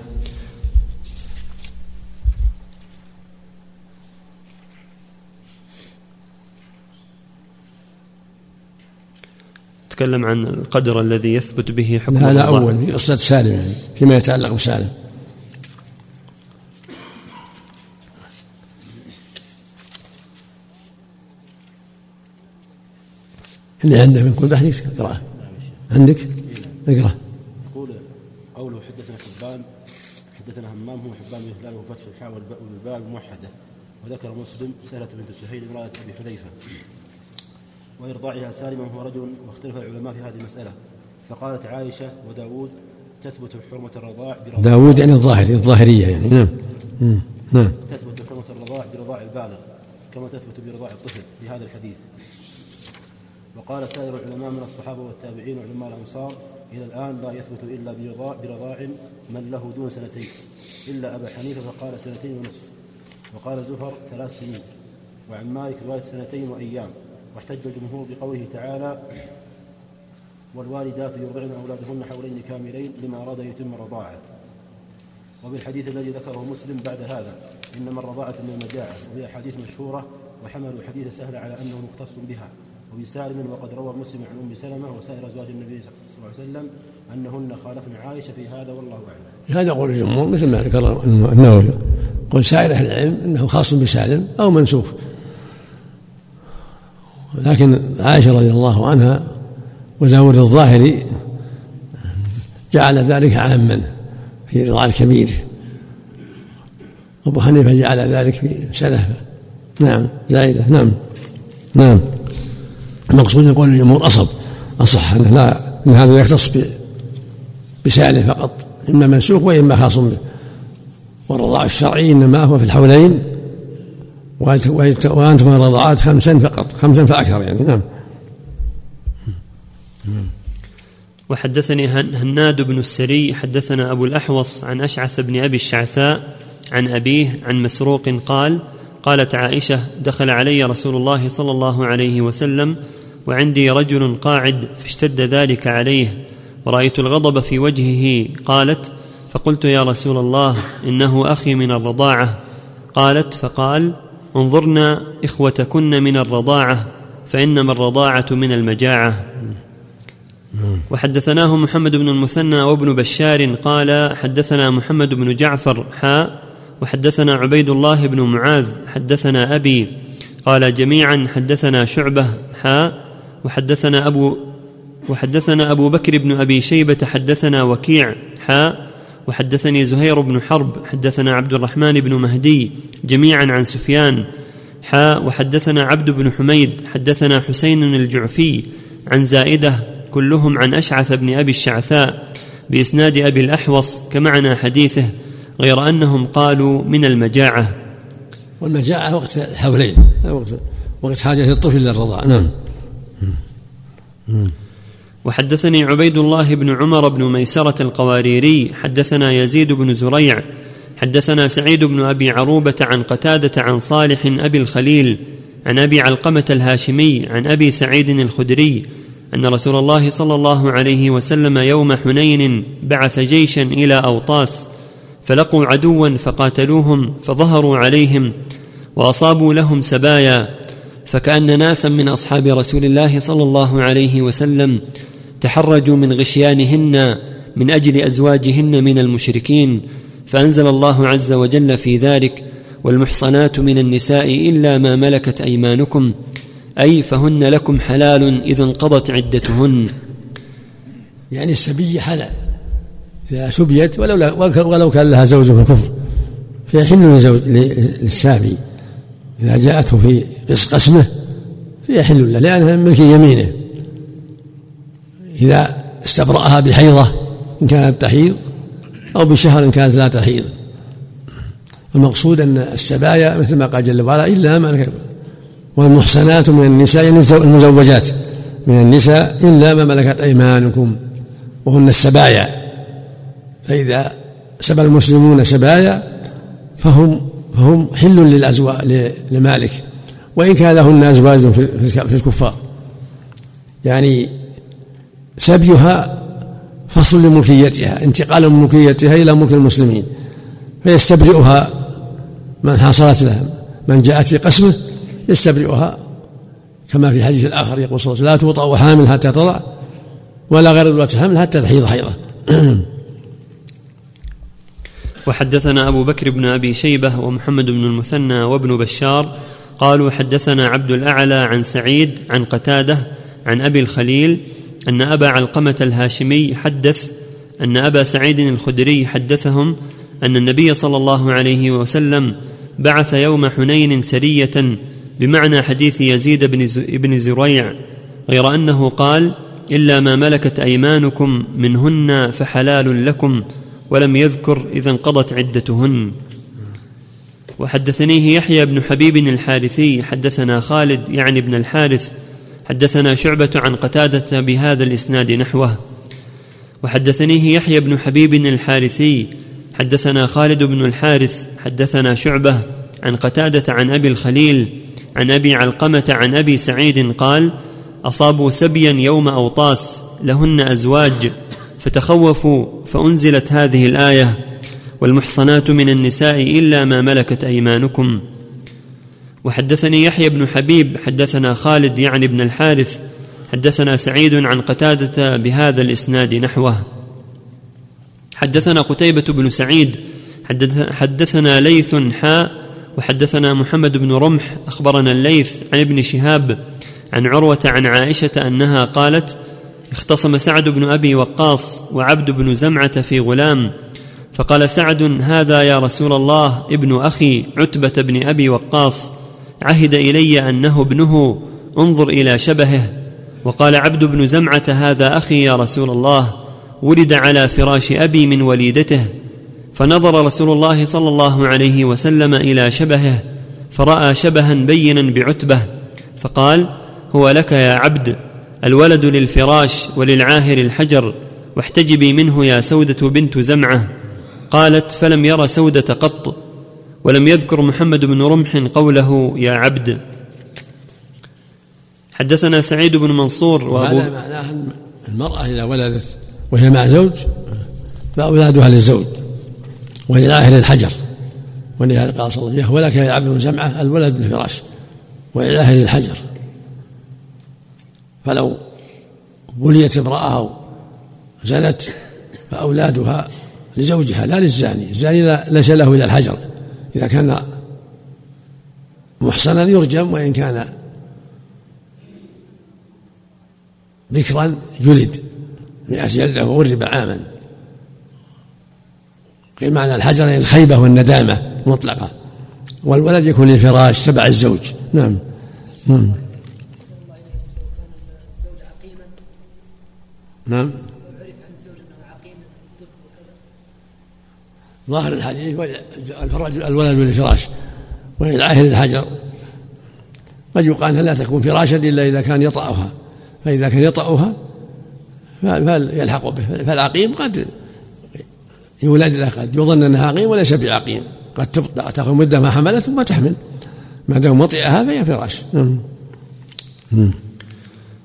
تكلم عن القدر الذي يثبت به حكم هذا. أول في قصه سالم يعني فيما يتعلق بسالم. اللي عنده من كل بحث اقرأه. عندك؟ اقرا يقول قوله حدثنا حبان حدثنا همام هو حبان بن هلال وفتح الحاء والباء والباء الموحدة. وذكر مسلم سهلة بنت سهيل امرأة أبي حذيفة. وإرضاعها سالما هو رجل واختلف العلماء في هذه المسألة. فقالت عائشة وداود تثبت حرمة الرضاع برضاع. داود يعني الظاهري الظاهرية يعني. نعم. نعم. تثبت حرمة الرضاع برضاع البالغ كما تثبت برضاع الطفل في هذا الحديث. وقال سائر العلماء من الصحابة والتابعين وعلماء الأمصار إلى الآن لا يثبت إلا برضاع, برضاع من له دون سنتين. إلا أبا حنيفة فقال سنتين ونصف. وقال زفر ثلاث سنين. وعن مالك رواية سنتين وأيام. واحتج الجمهور بقوله تعالى والوالدات يرضعن أولادهن حولين كاملين لما أراد يتم الرضاعة وبالحديث الذي ذكره مسلم بعد هذا إنما الرضاعة من المجاعة وهي أحاديث مشهورة وحملوا حديث سهل على أنه مختص بها وبسالم وقد روى مسلم عن أم سلمة وسائر أزواج النبي صلى الله عليه وسلم أنهن خالفن عائشة في هذا والله أعلم. هذا قول الجمهور مثل ما ذكر النووي قول سائر أهل العلم إنه خاص بسالم أو منسوخ. لكن عائشة رضي الله عنها وداود الظاهري جعل ذلك عاما في رضا الكبير. أبو حنيفة جعل ذلك في سنة نعم زائدة. نعم. نعم. المقصود يقول الجمهور أصب. أصح أنه لا أن هذا يختص بسائله فقط. إما منسوخ وإما خاص به. والرضاع الشرعي إنما هو في الحولين. وأنتم الرضاعات خمسا فقط. خمسا فأكثر يعني. نعم. وحدثني هناد بن السري حدثنا أبو الأحوص عن أشعث بن أبي الشعثاء عن أبيه عن مسروق قال قالت عائشة دخل علي رسول الله صلى الله عليه وسلم وعندي رجل قاعد فاشتد ذلك عليه ورأيت الغضب في وجهه قالت فقلت يا رسول الله إنه أخي من الرضاعة. قالت فقال انظرنا إخوتكن من الرضاعة فإنما الرضاعة من المجاعة. وحدثناه محمد بن المثنى وابن بشار قال حدثنا محمد بن جعفر حاء وحدثنا عبيد الله بن معاذ حدثنا أبي قال جميعا حدثنا شعبة حاء وحدثنا أبو وحدثنا أبو بكر بن أبي شيبة حدثنا وكيع حاء وحدثني زهير بن حرب حدثنا عبد الرحمن بن مهدي جميعا عن سفيان حاء وحدثنا عبد بن حميد حدثنا حسين الجعفي عن زائدة كلهم عن أشعث بن أبي الشعثاء بإسناد أبي الأحوص كمعنى حديثه غير أنهم قالوا من المجاعة. والمجاعة وقت الحولين وقت وقت حاجة الطفل للرضاع نعم. وحدثني عبيد الله بن عمر بن ميسرة القواريري حدثنا يزيد بن زريع حدثنا سعيد بن أبي عروبة عن قتادة عن صالح أبي الخليل عن أبي علقمة الهاشمي عن أبي سعيد الخدري أن رسول الله صلى الله عليه وسلم يوم حنين بعث جيشا إلى أوطاس فلقوا عدوا فقاتلوهم فظهروا عليهم وأصابوا لهم سبايا فكأن ناسا من أصحاب رسول الله صلى الله عليه وسلم تحرجوا من غشيانهن من أجل أزواجهن من المشركين فأنزل الله عز وجل في ذلك والمحصنات من النساء إلا ما ملكت أيمانكم أي فهن لكم حلال إذا انقضت عدتهن. يعني السبي حلال. إذا سبيت ولو ولو كان لها زوج في الكفر فيحل للسابي. إذا جاءته في قسمه فيحل له لأنها ملك يمينه. إذا استبرأها بحيضة إن كانت تحيض أو بشهر إن كانت لا تحيض. المقصود أن السبايا مثل ما قال جل وعلا إلا ما والمحصنات من النساء المزوجات. من النساء إلا ما ملكت أيمانكم وهن السبايا. فإذا سبى المسلمون سبايا فهم فهم حل للأزواج لمالك. وإن كان لهن أزواج في الكفار. يعني سبيها فصل لملكيتها انتقال من ملكيتها إلى ملك المسلمين فيستبرئها من حصلت له من جاءت في قسمه يستبرئها كما في حديث الآخر يقول صلى الله عليه وسلم لا توطأ حامل حتى تضع ولا غير حمل حتى تحيض حيضة. وحدثنا أبو بكر بن أبي شيبة ومحمد بن المثنى وابن بشار قالوا حدثنا عبد الأعلى عن سعيد عن قتادة عن أبي الخليل أن أبا علقمة الهاشمي حدث أن أبا سعيد الخدري حدثهم أن النبي صلى الله عليه وسلم بعث يوم حنين سرية بمعنى حديث يزيد بن زريع غير أنه قال إلا ما ملكت أيمانكم منهن فحلال لكم ولم يذكر إذا انقضت عدتهن. وحدثنيه يحيى بن حبيب الحارثي حدثنا خالد يعني ابن الحارث حدثنا شعبة عن قتادة بهذا الإسناد نحوه. وحدثنيه يحيى بن حبيب الحارثي. حدثنا خالد بن الحارث. حدثنا شعبة عن قتادة عن أبي الخليل. عن أبي علقمة عن أبي سعيد قال أصابوا سبيا يوم أوطاس لهن أزواج فتخوفوا فأنزلت هذه الآية والمحصنات من النساء إلا ما ملكت أيمانكم. وحدثني يحيى بن حبيب حدثنا خالد يعني بن الحارث حدثنا سعيد عن قتادة بهذا الإسناد نحوه. حدثنا قتيبة بن سعيد حدثنا ليث حاء وحدثنا محمد بن رمح أخبرنا الليث عن ابن شهاب عن عروة عن عائشة أنها قالت اختصم سعد بن أبي وقاص وعبد بن زمعة في غلام فقال سعد هذا يا رسول الله ابن أخي عتبة بن أبي وقاص. عهد إلي أنه ابنه انظر إلى شبهه. وقال عبد بن زمعة هذا أخي يا رسول الله ولد على فراش أبي من وليدته. فنظر رسول الله صلى الله عليه وسلم إلى شبهه فرأى شبها بينا بعتبة. فقال هو لك يا عبد الولد للفراش وللعاهر الحجر واحتجبي منه يا سودة بنت زمعة. قالت فلم ير سودة قط. ولم يذكر محمد بن رمح قوله يا عبد. حدثنا سعيد بن منصور وابو هذا معناه المرأة إذا ولدت وهي مع زوج فاولادها للزوج وللعاهر الحجر. ولهذا قال صلى الله عليه وسلم ولك يا عبد بن زمعة الولد بالفراش وللعاهر الحجر. فلو وليت امرأة زنت فأولادها لزوجها لا للزاني. الزاني ليس له إلا الحجر. إذا كان محصنا يرجم وإن كان ذكرا جلد مئة جلدة وغرب عاما. قيل معنى الحجر يعني الخيبة والندامة مطلقة. والولد يكون للفراش سبع الزوج. نعم. نعم. نعم. ظاهر الحديث الرجل الولد للفراش وللعاهر الحجر. قد يقال لا تكون فراشة إلا إذا كان يطأها. فإذا كان يطأها فيلحق به. فالعقيم قد يولد له قد يظن أنها عقيم وليس بعقيم. قد تبطأ تأخذ مدة ما حملت ثم تحمل. ما دام وطئها فهي فراش. نعم.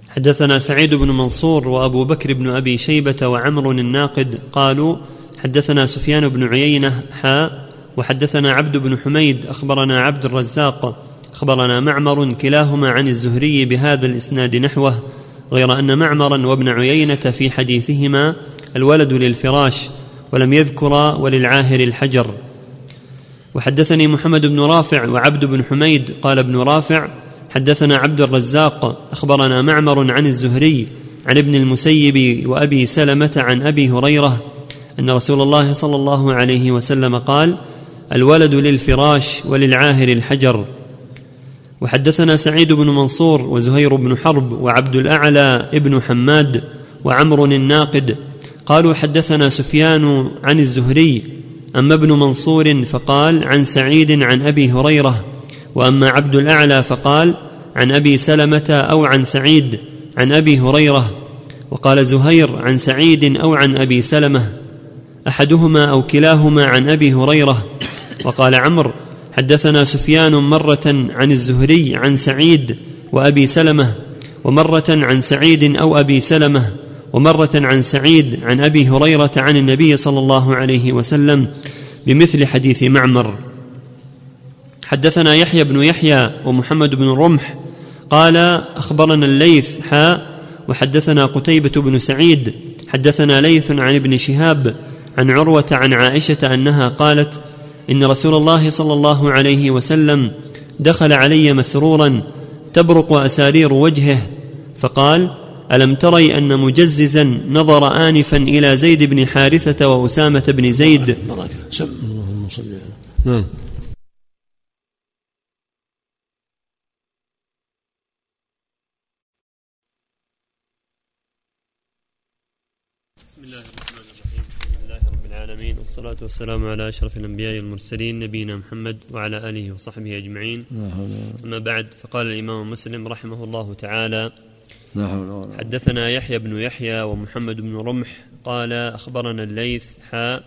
حدثنا سعيد بن منصور وأبو بكر بن أبي شيبة وعمر الناقد قالوا حدثنا سفيان بن عيينة حاء وحدثنا عبد بن حميد أخبرنا عبد الرزاق أخبرنا معمر كلاهما عن الزهري بهذا الإسناد نحوه غير أن معمرا وابن عيينة في حديثهما الولد للفراش ولم يذكر وللعاهر الحجر. وحدثني محمد بن رافع وعبد بن حميد قال ابن رافع حدثنا عبد الرزاق أخبرنا معمر عن الزهري عن ابن المسيب وأبي سلمة عن أبي هريرة أن رسول الله صلى الله عليه وسلم قال الولد للفراش وللعاهر الحجر. وحدثنا سعيد بن منصور وزهير بن حرب وعبد الأعلى ابن حماد وعمر الناقد. قالوا حدثنا سفيان عن الزهري أما ابن منصور فقال عن سعيد عن أبي هريرة. وأما عبد الأعلى فقال عن أبي سلمة أو عن سعيد عن أبي هريرة. وقال زهير عن سعيد أو عن أبي سلمة. أحدهما أو كلاهما عن أبي هريرة وقال عمرو حدثنا سفيان مرة عن الزهري عن سعيد وأبي سلمة ومرة عن سعيد أو أبي سلمة ومرة عن سعيد عن أبي هريرة عن النبي صلى الله عليه وسلم بمثل حديث معمر. حدثنا يحيى بن يحيى ومحمد بن رمح قال أخبرنا الليث حاء وحدثنا قتيبة بن سعيد حدثنا ليث عن ابن شهاب عن عروة عن عائشة أنها قالت إن رسول الله صلى الله عليه وسلم دخل علي مسرورا تبرق أسارير وجهه فقال ألم تري أن مجززا نظر آنفا إلى زيد بن حارثة وأسامة بن زيد؟ اللهم صل نعم. والصلاة والسلام على أشرف الأنبياء والمرسلين نبينا محمد وعلى آله وصحبه أجمعين. أما بعد فقال الإمام مسلم رحمه الله تعالى حدثنا يحيى بن يحيى ومحمد بن رمح قال أخبرنا الليث حاء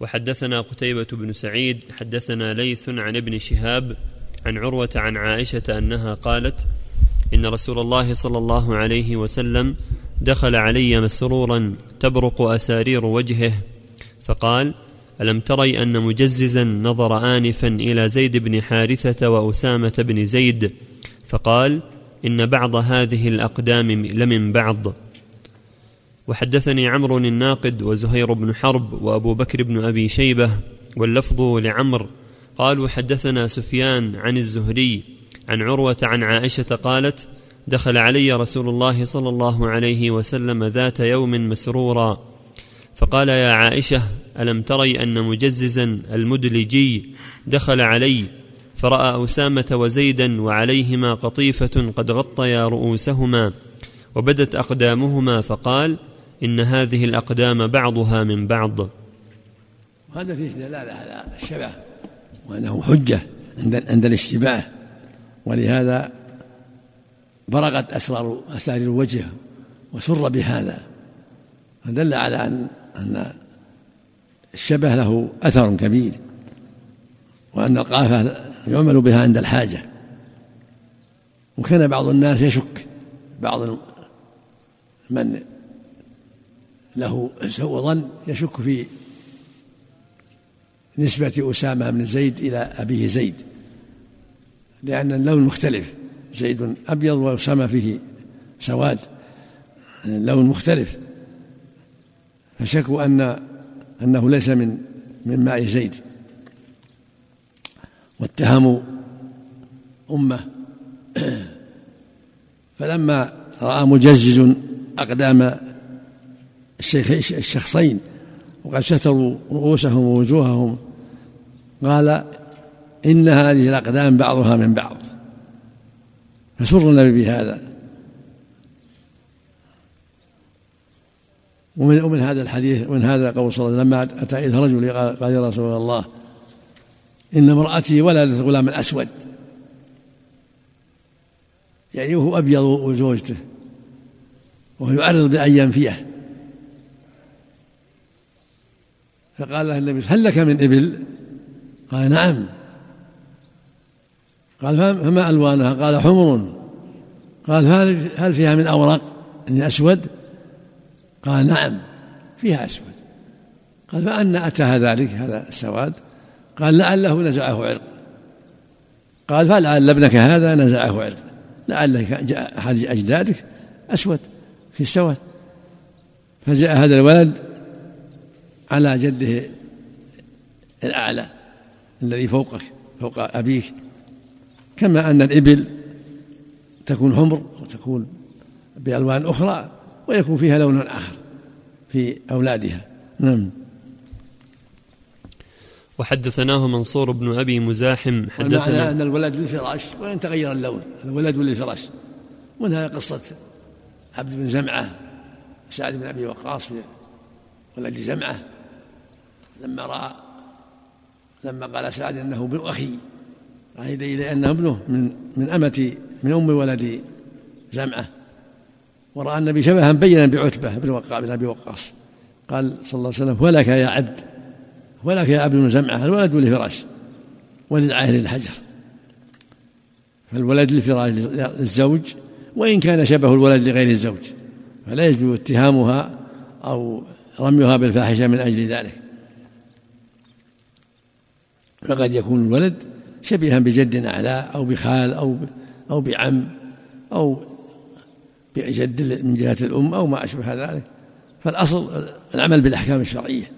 وحدثنا قتيبة بن سعيد حدثنا ليث عن ابن شهاب عن عروة عن عائشة أنها قالت إن رسول الله صلى الله عليه وسلم دخل علي مسرورا تبرق أسارير وجهه فقال ألم تري أن مجززا نظر انفا إلى زيد بن حارثة وأسامة بن زيد؟ فقال إن بعض هذه الأقدام لمن بعض. وحدثني عمرو الناقد وزهير بن حرب وأبو بكر بن أبي شيبة واللفظ لعمر قالوا حدثنا سفيان عن الزهري عن عروة عن عائشة قالت دخل علي رسول الله صلى الله عليه وسلم ذات يوم مسرورا. فقال يا عائشة ألم تري أن مجززا المدلجي دخل علي؟ فرأى أسامة وزيدا وعليهما قطيفة قد غطيا رؤوسهما وبدت أقدامهما فقال إن هذه الأقدام بعضها من بعض. وهذا فيه دلالة على الشبه وأنه حجة عند عند الاشتباه. ولهذا برقت اسرار اسرار الوجه وسر بهذا. فدل على أن أن الشبه له أثر كبير وأن القافة يعمل بها عند الحاجة. وكان بعض الناس يشك بعض من له سوء ظن يشك في نسبة أسامة بن زيد إلى أبيه زيد لأن اللون مختلف. زيد أبيض وأسامة فيه سواد اللون مختلف. فشكوا أن أنه ليس من من ماء زيد. واتهموا أمة. فلما رأى مجزز أقدام الشخصين وقد ستروا رؤوسهم ووجوههم قال إن هذه الأقدام بعضها من بعض. فسر النبي بهذا. ومن ومن هذا الحديث ومن هذا قول صلى الله عليه وسلم لما أتى إلى رجل قال يا رسول الله إن امرأتي ولدت غلاما أسود. يعني وهو أبيض وزوجته وهو يعرض بأن فية. فقال له النبي هل لك من إبل؟ قال نعم. قال فما ألوانها؟ قال حمر. قال هل فيها من أورق؟ يعني أسود. قال نعم فيها أسود قال فأن أتاها ذلك هذا السواد. قال لعله نزعه عرق قال فلعل ابنك هذا نزعه عرق لعلك جاء أحد أجدادك أسود في السواد. فجاء هذا الولد على جده الأعلى الذي فوقك فوق أبيك. كما أن الإبل تكون حمر وتكون بألوان أخرى. ويكون فيها لون آخر في أولادها. نعم. وحدثناه منصور بن أبي مزاحم حدثنا أن الولد للفراش وإن تغير اللون الولد للفراش. ومنها قصة عبد بن زمعة سعد بن أبي وقاص ولد زمعة لما رأى لما قال سعد إنه ابن أخي عهد الي أنه ابنه من من امه من أم ولد زمعة. ورأى النبي شبها بينا بعتبة بن وقاص بن أبي وقاص. قال صلى الله عليه وسلم ولك يا عبد ولك يا عبد بن زمعة الولد لفراش وللعاهل للحجر فالولد لفراش للزوج وإن كان شبه الولد لغير الزوج. فلا يجب اتهامها أو رميها بالفاحشة من أجل ذلك. فقد يكون الولد شبيها بجد أعلى أو بخال أو أو بعم أو بجد من جهة الأم أو ما أشبه ذلك. فالأصل العمل بالأحكام الشرعية.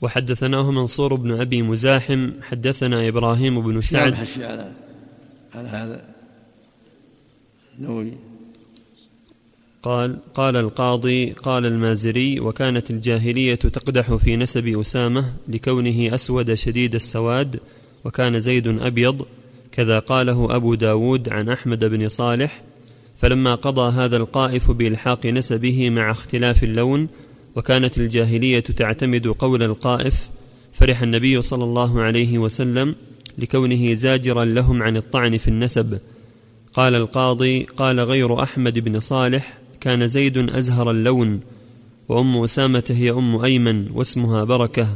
وحدثناه منصور بن أبي مزاحم حدثنا إبراهيم بن سعد. على على هذا. نووي. قال قال القاضي قال المازري وكانت الجاهلية تقدح في نسب أسامة لكونه أسود شديد السواد وكان زيد أبيض كذا قاله أبو داود عن أحمد بن صالح فلما قضى هذا القائف بإلحاق نسبه مع اختلاف اللون وكانت الجاهلية تعتمد قول القائف فرح النبي صلى الله عليه وسلم لكونه زاجرا لهم عن الطعن في النسب. قال القاضي قال غير أحمد بن صالح كان زيد أزهر اللون وأم أسامة هي أم أيمن واسمها بركة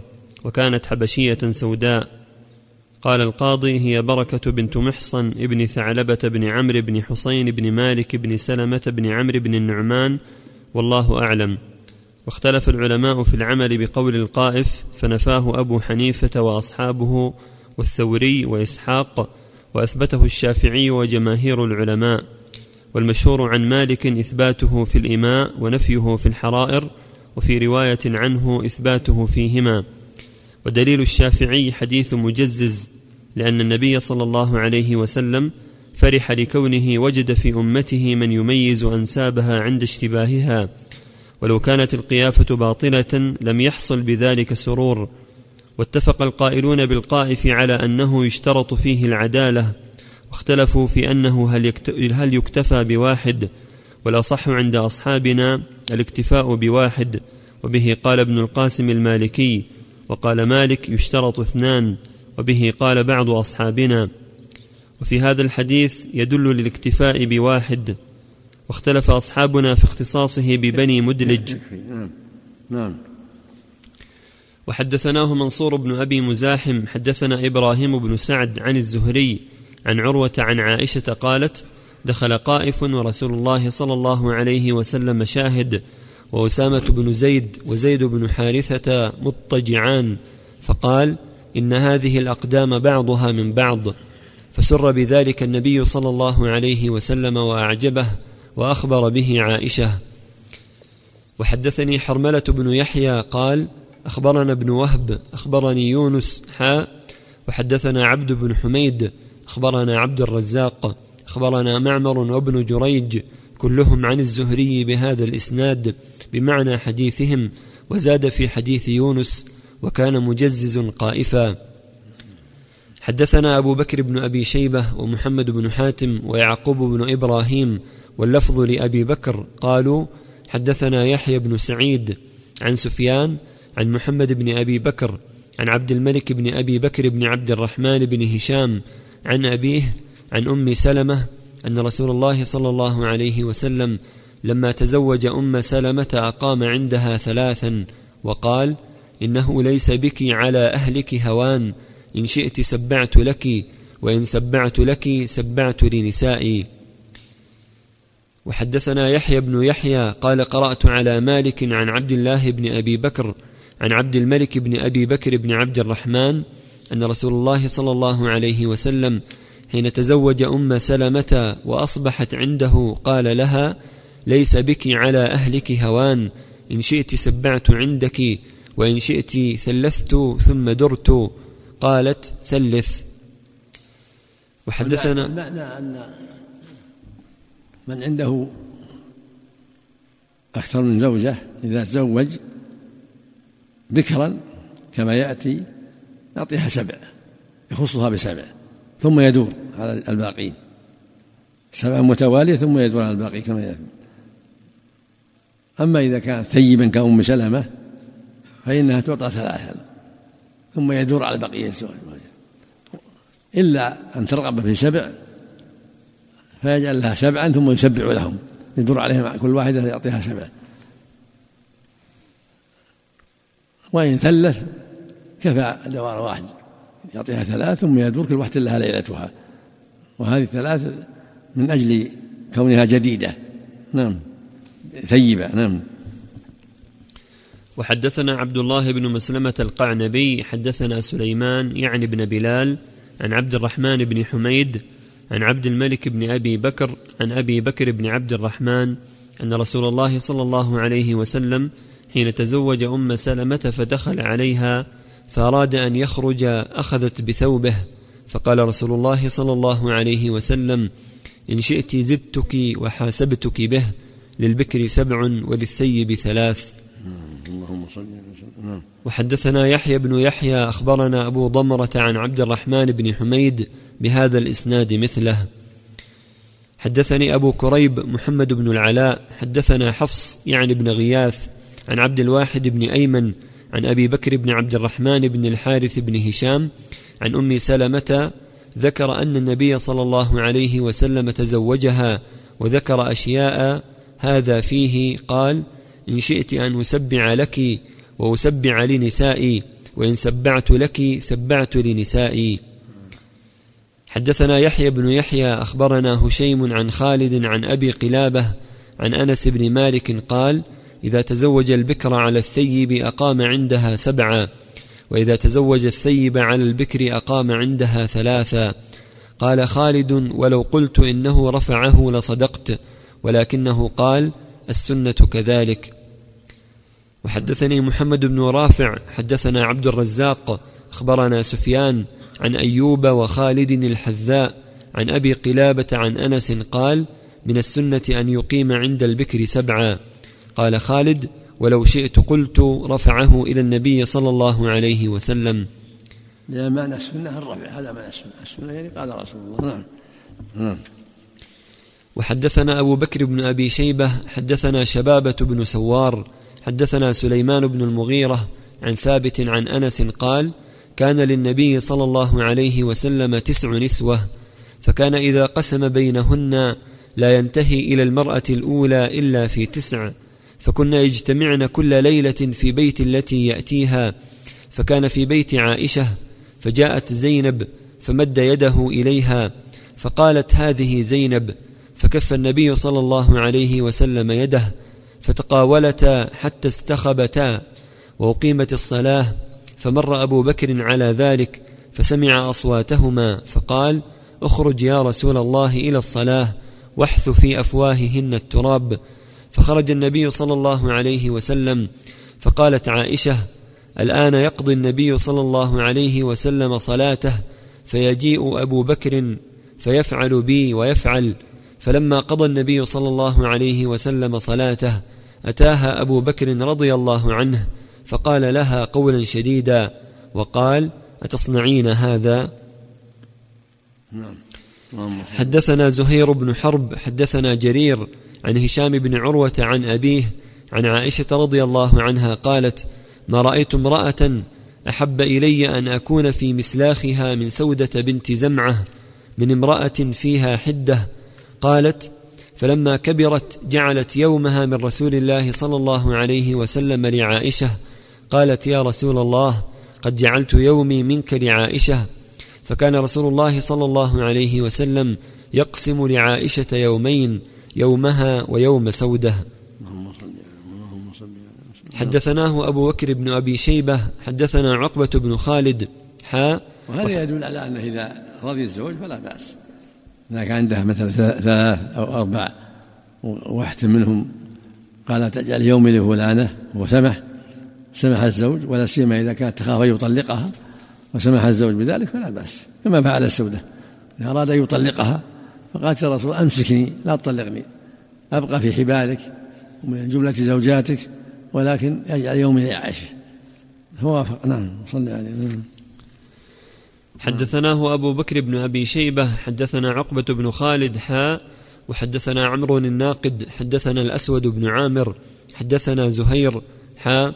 وكانت حبشية سوداء. قال القاضي هي بركة بنت محصن ابن ثعلبة بن عمرو بن حسين بن مالك بن سلمة بن عمرو بن النعمان والله أعلم. واختلف العلماء في العمل بقول القائف فنفاه أبو حنيفة وأصحابه والثوري وإسحاق وأثبته الشافعي وجماهير العلماء. والمشهور عن مالك إثباته في الإماء ونفيه في الحرائر وفي رواية عنه إثباته فيهما. ودليل الشافعي حديث مجزز لأن النبي صلى الله عليه وسلم فرح لكونه وجد في أمته من يميز أنسابها عند اشتباهها. ولو كانت القيافة باطلة لم يحصل بذلك سرور. واتفق القائلون بالقائف على أنه يشترط فيه العدالة. واختلفوا في أنه هل يكتفى بواحد. والأصح عند أصحابنا الاكتفاء بواحد. وبه قال ابن القاسم المالكي وقال مالك يشترط اثنان وبه قال بعض أصحابنا. وفي هذا الحديث يدل للاكتفاء بواحد. واختلف أصحابنا في اختصاصه ببني مدلج. نعم. وحدثناه منصور بن أبي مزاحم حدثنا إبراهيم بن سعد عن الزهري عن عروة عن عائشة قالت دخل قائف ورسول الله صلى الله عليه وسلم شاهد وأسامة بن زيد وزيد بن حارثة مضطجعان فقال إن هذه الأقدام بعضها من بعض فسر بذلك النبي صلى الله عليه وسلم وأعجبه وأخبر به عائشة. وحدثني حرملة بن يحيى قال أخبرنا ابن وهب أخبرني يونس حاء وحدثنا عبد بن حميد أخبرنا عبد الرزاق أخبرنا معمر وابن جريج كلهم عن الزهري بهذا الإسناد. بمعنى حديثهم وزاد في حديث يونس وكان مجزز قائفا. حدثنا أبو بكر بن أبي شيبة ومحمد بن حاتم ويعقوب بن إبراهيم واللفظ لأبي بكر قالوا حدثنا يحيى بن سعيد عن سفيان عن محمد بن أبي بكر عن عبد الملك بن أبي بكر بن عبد الرحمن بن هشام عن أبيه عن أم سلمة أن رسول الله صلى الله عليه وسلم لما تزوج أم سلمة أقام عندها ثلاثا وقال إنه ليس بك على أهلك هوان إن شئت سبعت لك وإن سبعت لك سبعت لنسائي. وحدثنا يحيى بن يحيى قال قرأت على مالك عن عبد الله بن أبي بكر عن عبد الملك بن أبي بكر بن عبد الرحمن أن رسول الله صلى الله عليه وسلم حين تزوج أم سلمة وأصبحت عنده قال لها ليس بك على أهلك هوان. إن شئت سبعت عندك وإن شئت ثلثت ثم درت. قالت ثلث. وحدثنا المعنى أن من عنده أكثر من زوجة إذا تزوج بكرا كما يأتي يعطيها سبع يخصها بسبع ثم يدور على الباقين. سبع متوالية ثم يدور على الباقي كما يأتي. أما إذا كانت ثيبا كأم سلمة فإنها تعطى ثلاثا ثم يدور على بقية الزواج إلا أن ترغب في سبع فيجعل لها سبعا ثم يسبع لهم يدور عليهم كل واحدة يعطيها سبع وإن ثلث كفى دوار واحد يعطيها ثلاث ثم يدور كل واحدة لها ليلتها. وهذه الثلاث من أجل كونها جديدة. نعم. ثيبة نعم. وحدثنا عبد الله بن مسلمة القعنبي حدثنا سليمان يعني بن بلال عن عبد الرحمن بن حميد عن عبد الملك بن أبي بكر عن أبي بكر بن عبد الرحمن أن رسول الله صلى الله عليه وسلم حين تزوج أم سلمة فدخل عليها فأراد أن يخرج أخذت بثوبه. فقال رسول الله صلى الله عليه وسلم إن شئت زدتك وحاسبتك به للبكر سبع وللثيب ثلاث. اللهم صل وسلم وحدثنا يحيى بن يحيى أخبرنا أبو ضمرة عن عبد الرحمن بن حميد بهذا الإسناد مثله. حدثني أبو كريب محمد بن العلاء حدثنا حفص يعني بن غياث عن عبد الواحد بن أيمن عن أبي بكر بن عبد الرحمن بن الحارث بن هشام عن أم سلمة ذكر أن النبي صلى الله عليه وسلم تزوجها وذكر أشياء هذا فيه قال إن شئت أن أسبع لك وأسبع لنسائي وإن سبعت لك سبعت لنسائي. حدثنا يحيى بن يحيى أخبرنا هشيم عن خالد عن أبي قلابة عن أنس بن مالك قال إذا تزوج البكر على الثيب أقام عندها سبعا وإذا تزوج الثيب على البكر أقام عندها ثلاثا. قال خالد ولو قلت إنه رفعه لصدقت ولكنه قال السنة كذلك. وحدثني محمد بن رافع حدثنا عبد الرزاق أخبرنا سفيان عن أيوب وخالد الحذاء عن أبي قلابة عن أنس قال من السنة أن يقيم عند البكر سبعا قال خالد ولو شئت قلت رفعه إلى النبي صلى الله عليه وسلم لأن معنى السنة الرفع هذا معنى السنة السنة يعني قال رسول الله. نعم. نعم. وحدثنا أبو بكر بن أبي شيبة حدثنا شبابة بن سوار حدثنا سليمان بن المغيرة عن ثابت عن أنس قال كان للنبي صلى الله عليه وسلم تسع نسوة فكان إذا قسم بينهن لا ينتهي إلى المرأة الأولى إلا في تسع فكنا يجتمعن كل ليلة في بيت التي يأتيها فكان في بيت عائشة فجاءت زينب فمد يده إليها فقالت هذه زينب فكف النبي صلى الله عليه وسلم يده فتقاولتا حتى استخبتا وأقيمت الصلاة فمر أبو بكر على ذلك فسمع أصواتهما فقال اخرج يا رسول الله إلى الصلاة واحث في أفواههن التراب. فخرج النبي صلى الله عليه وسلم فقالت عائشة الآن يقضي النبي صلى الله عليه وسلم صلاته فيجيء أبو بكر فيفعل بي ويفعل فلما قضى النبي صلى الله عليه وسلم صلاته أتاها أبو بكر رضي الله عنه فقال لها قولا شديدا وقال أتصنعين هذا؟ نعم حدثنا زهير بن حرب حدثنا جرير عن هشام بن عروة عن أبيه عن عائشة رضي الله عنها قالت ما رأيت امرأة أحب إلي أن أكون في مسلاخها من سودة بنت زمعة من امرأة فيها حدة قالت فلما كبرت جعلت يومها من رسول الله صلى الله عليه وسلم لعائشة قالت يا رسول الله قد جعلت يومي منك لعائشة فكان رسول الله صلى الله عليه وسلم يقسم لعائشة يومين يومها ويوم سودة. حدثناه أبو بكر بن أبي شيبة حدثنا عقبة بن خالد حاء وهذا يدل على أنه إذا رضي الزوج فلا بأس. إذا كان عنده مثلا ثلاث أو أربع واحد منهم قال تجعل يومي لفلانة وسمح سمح الزوج ولا سيما إذا كانت تخاف أن يطلقها وسمح الزوج بذلك فلا بأس كما فعل السودة أراد أن يطلقها فقالت الرسول أمسكني لا تطلقني أبقى في حبالك ومن جملة زوجاتك ولكن يجعل يومي لعائشة. فوافق نعم صلى عليه. حدثناه أبو بكر بن أبي شيبة حدثنا عقبة بن خالد حاء وحدثنا عمرو الناقد حدثنا الأسود بن عامر حدثنا زهير حاء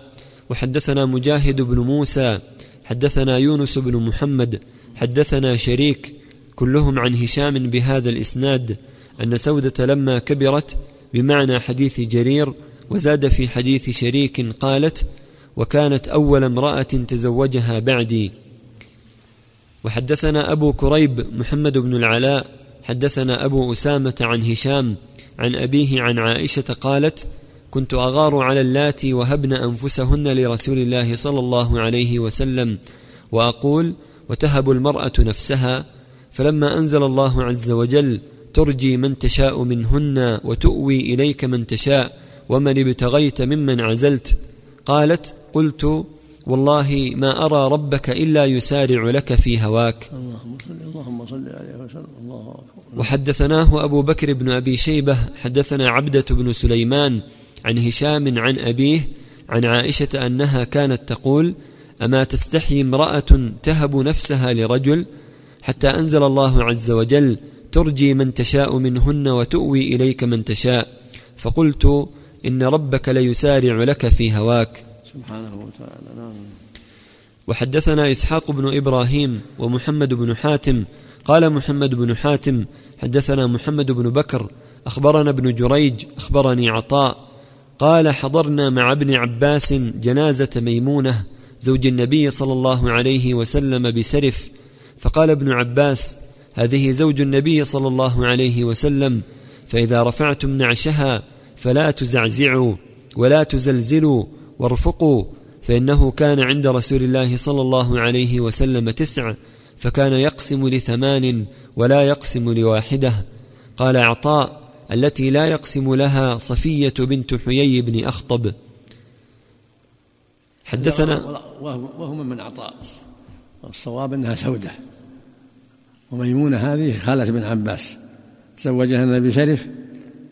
وحدثنا مجاهد بن موسى حدثنا يونس بن محمد حدثنا شريك كلهم عن هشام بهذا الإسناد أن سودة لما كبرت بمعنى حديث جرير وزاد في حديث شريك قالت وكانت أول امرأة تزوجها بعدي وحدثنا أبو كريب محمد بن العلاء حدثنا أبو أسامة عن هشام عن أبيه عن عائشة قالت كنت أغار على اللاتي وهبن أنفسهن لرسول الله صلى الله عليه وسلم وأقول وتهب المرأة نفسها فلما أنزل الله عز وجل ترجي من تشاء منهن وتؤوي إليك من تشاء ومن ابتغيت ممن عزلت قالت قلت والله ما أرى ربك إلا يسارع لك في هواك. اللهم صل اللهم صل عليه وسلم. الله وحدثناه أبو بكر بن أبي شيبة حدثنا عبدة بن سليمان عن هشام عن أبيه عن عائشة أنها كانت تقول أما تستحي امرأة تهب نفسها لرجل حتى أنزل الله عز وجل ترجي من تشاء منهن وتؤوي إليك من تشاء. فقلت إن ربك ليسارع لك في هواك. سبحانه وتعالى. نعم. وحدثنا إسحاق بن إبراهيم ومحمد بن حاتم. قال محمد بن حاتم حدثنا محمد بن بكر أخبرنا ابن جريج أخبرني عطاء. قال حضرنا مع ابن عباس جنازة ميمونة زوج النبي صلى الله عليه وسلم بسرف. فقال ابن عباس هذه زوج النبي صلى الله عليه وسلم فإذا رفعتم نعشها فلا تزعزعوا ولا تزلزلوا وارفقوا فإنه كان عند رسول الله صلى الله عليه وسلم تسع فكان يقسم لثمان ولا يقسم لواحدة. قال عطاء التي لا يقسم لها صفية بنت حيي بن أخطب. حدثنا وهو من عطاء. الصواب أنها سودة. وميمونة هذه خالة بن عباس. تزوجها النبي شرف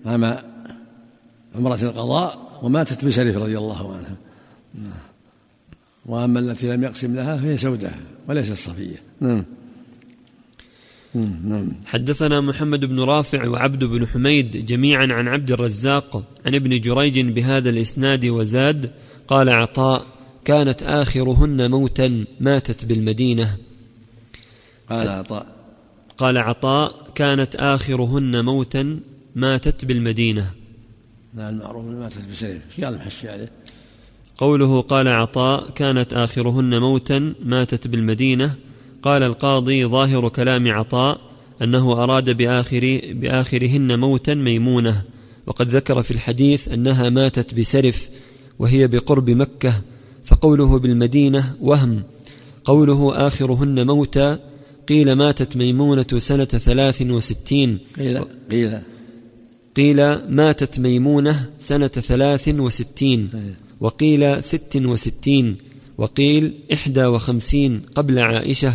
عام عمرة القضاء وماتت بشرف رضي الله عنها. وأما التي لم يقسم لها فهي سودة وليست صفية. نعم نعم. حدثنا محمد بن رافع وعبد بن حميد جميعا عن عبد الرزاق عن ابن جريج بهذا الإسناد وزاد قال عطاء كانت آخرهن موتا ماتت بالمدينة. قال عطاء. قال عطاء كانت آخرهن موتا ماتت بالمدينة. لا المعروف ماتت بسرير إيش قال المحشي عليه؟ قوله قال عطاء كانت آخرهن موتا ماتت بالمدينة. قال القاضي ظاهر كلام عطاء أنه أراد بآخر بآخرهن موتا ميمونة. وقد ذكر في الحديث أنها ماتت بسرف وهي بقرب مكة. فقوله بالمدينة وهم. قوله آخرهن موتا قيل ماتت ميمونة سنة ثلاث وستين. قيل قيل قيل ماتت ميمونة سنة ثلاث وستين. وقيل ست وستين وقيل إحدى وخمسين قبل عائشة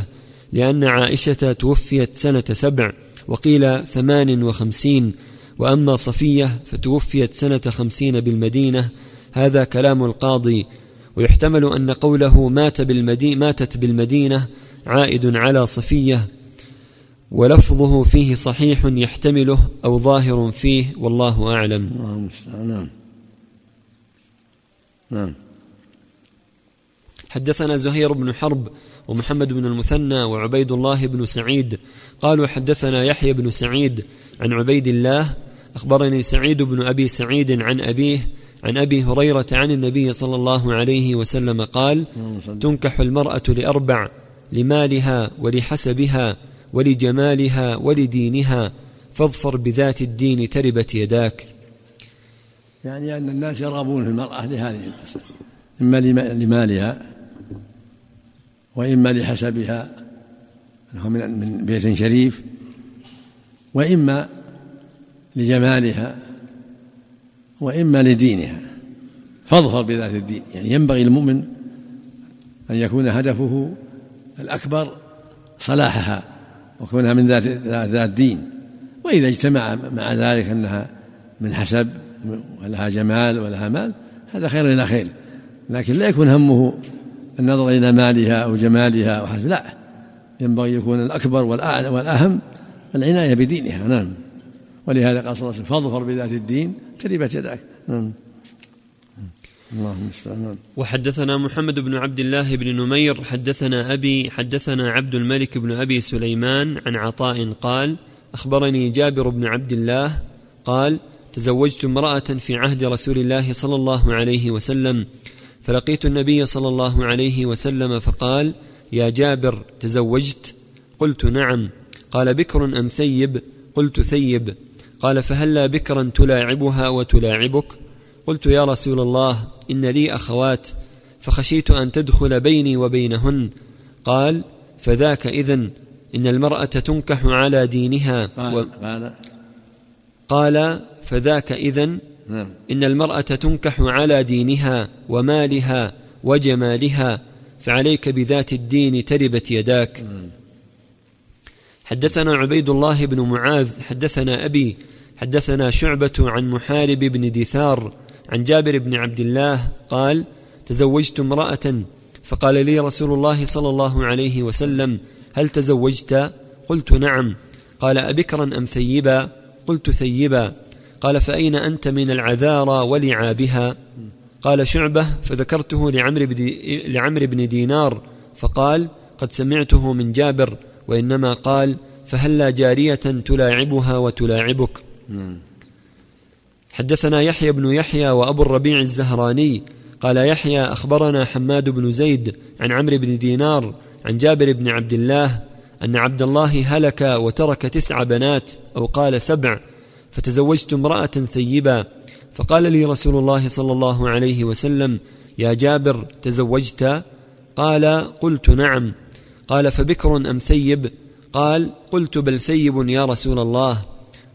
لأن عائشة توفيت سنة سبع وقيل ثمان وخمسين وأما صفية فتوفيت سنة خمسين بالمدينة هذا كلام القاضي ويحتمل أن قوله مات بالمدي ماتت بالمدينة عائد على صفية ولفظه فيه صحيح يحتمله أو ظاهر فيه والله أعلم. نعم. نعم. حدثنا زهير بن حرب ومحمد بن المثنى وعبيد الله بن سعيد. قالوا حدثنا يحيى بن سعيد عن عبيد الله. أخبرني سعيد بن أبي سعيد عن أبيه عن أبي هريرة عن النبي صلى الله عليه وسلم قال تنكح المرأة لأربع لمالها ولحسبها. ولجمالها ولدينها فاظفر بذات الدين تربت يداك. يعني أن الناس يرغبون في المرأة لهذه المسألة إما لمالها وإما لحسبها أنه من بيت شريف وإما لجمالها وإما لدينها. فاظفر بذات الدين يعني ينبغي المؤمن أن يكون هدفه الأكبر صلاحها. وكونها من ذات ذات دين. وإذا اجتمع مع ذلك أنها من حسب ولها جمال ولها مال هذا خير إلى خير. لكن لا يكون همه النظر إلى مالها أو جمالها أو حسب لا. ينبغي يكون الأكبر والأعلى والأهم العناية بدينها. نعم. ولهذا قال صلى الله عليه وسلم فاظفر بذات الدين تربت يداك. نعم. اللهم المستعان وحدثنا محمد بن عبد الله بن نمير حدثنا أبي حدثنا عبد الملك بن أبي سليمان عن عطاء قال أخبرني جابر بن عبد الله قال تزوجت امرأة في عهد رسول الله صلى الله عليه وسلم فلقيت النبي صلى الله عليه وسلم فقال يا جابر تزوجت؟ قلت نعم. قال بكر أم ثيب؟ قلت ثيب. قال فهلا بكرا تلاعبها وتلاعبك؟ قلت يا رسول الله إن لي أخوات فخشيت أن تدخل بيني وبينهن قال فذاك إذن إن المرأة تنكح على دينها قال, قال, قال فذاك إذن نعم. إن المرأة تنكح على دينها ومالها وجمالها فعليك بذات الدين تربت يداك. حدثنا عبيد الله بن معاذ حدثنا أبي حدثنا شعبة عن محارب بن دثار عن جابر بن عبد الله قال تزوجت امرأة فقال لي رسول الله صلى الله عليه وسلم هل تزوجت؟ قلت نعم. قال أبكرا أم ثيبا؟ قلت ثيبا. قال فأين أنت من العذارى ولعابها؟ قال شعبة فذكرته لعمر بن, لعمر بن دينار فقال قد سمعته من جابر وإنما قال فهلا جارية تلاعبها وتلاعبك؟ حدثنا يحيى بن يحيى وأبو الربيع الزهراني قال يحيى أخبرنا حماد بن زيد عن عمرو بن دينار عن جابر بن عبد الله أن عبد الله هلك وترك تسع بنات أو قال سبع فتزوجت امرأة ثيبا فقال لي رسول الله صلى الله عليه وسلم يا جابر تزوجت؟ قال قلت نعم. قال فبكر أم ثيب؟ قال قلت بل ثيب يا رسول الله.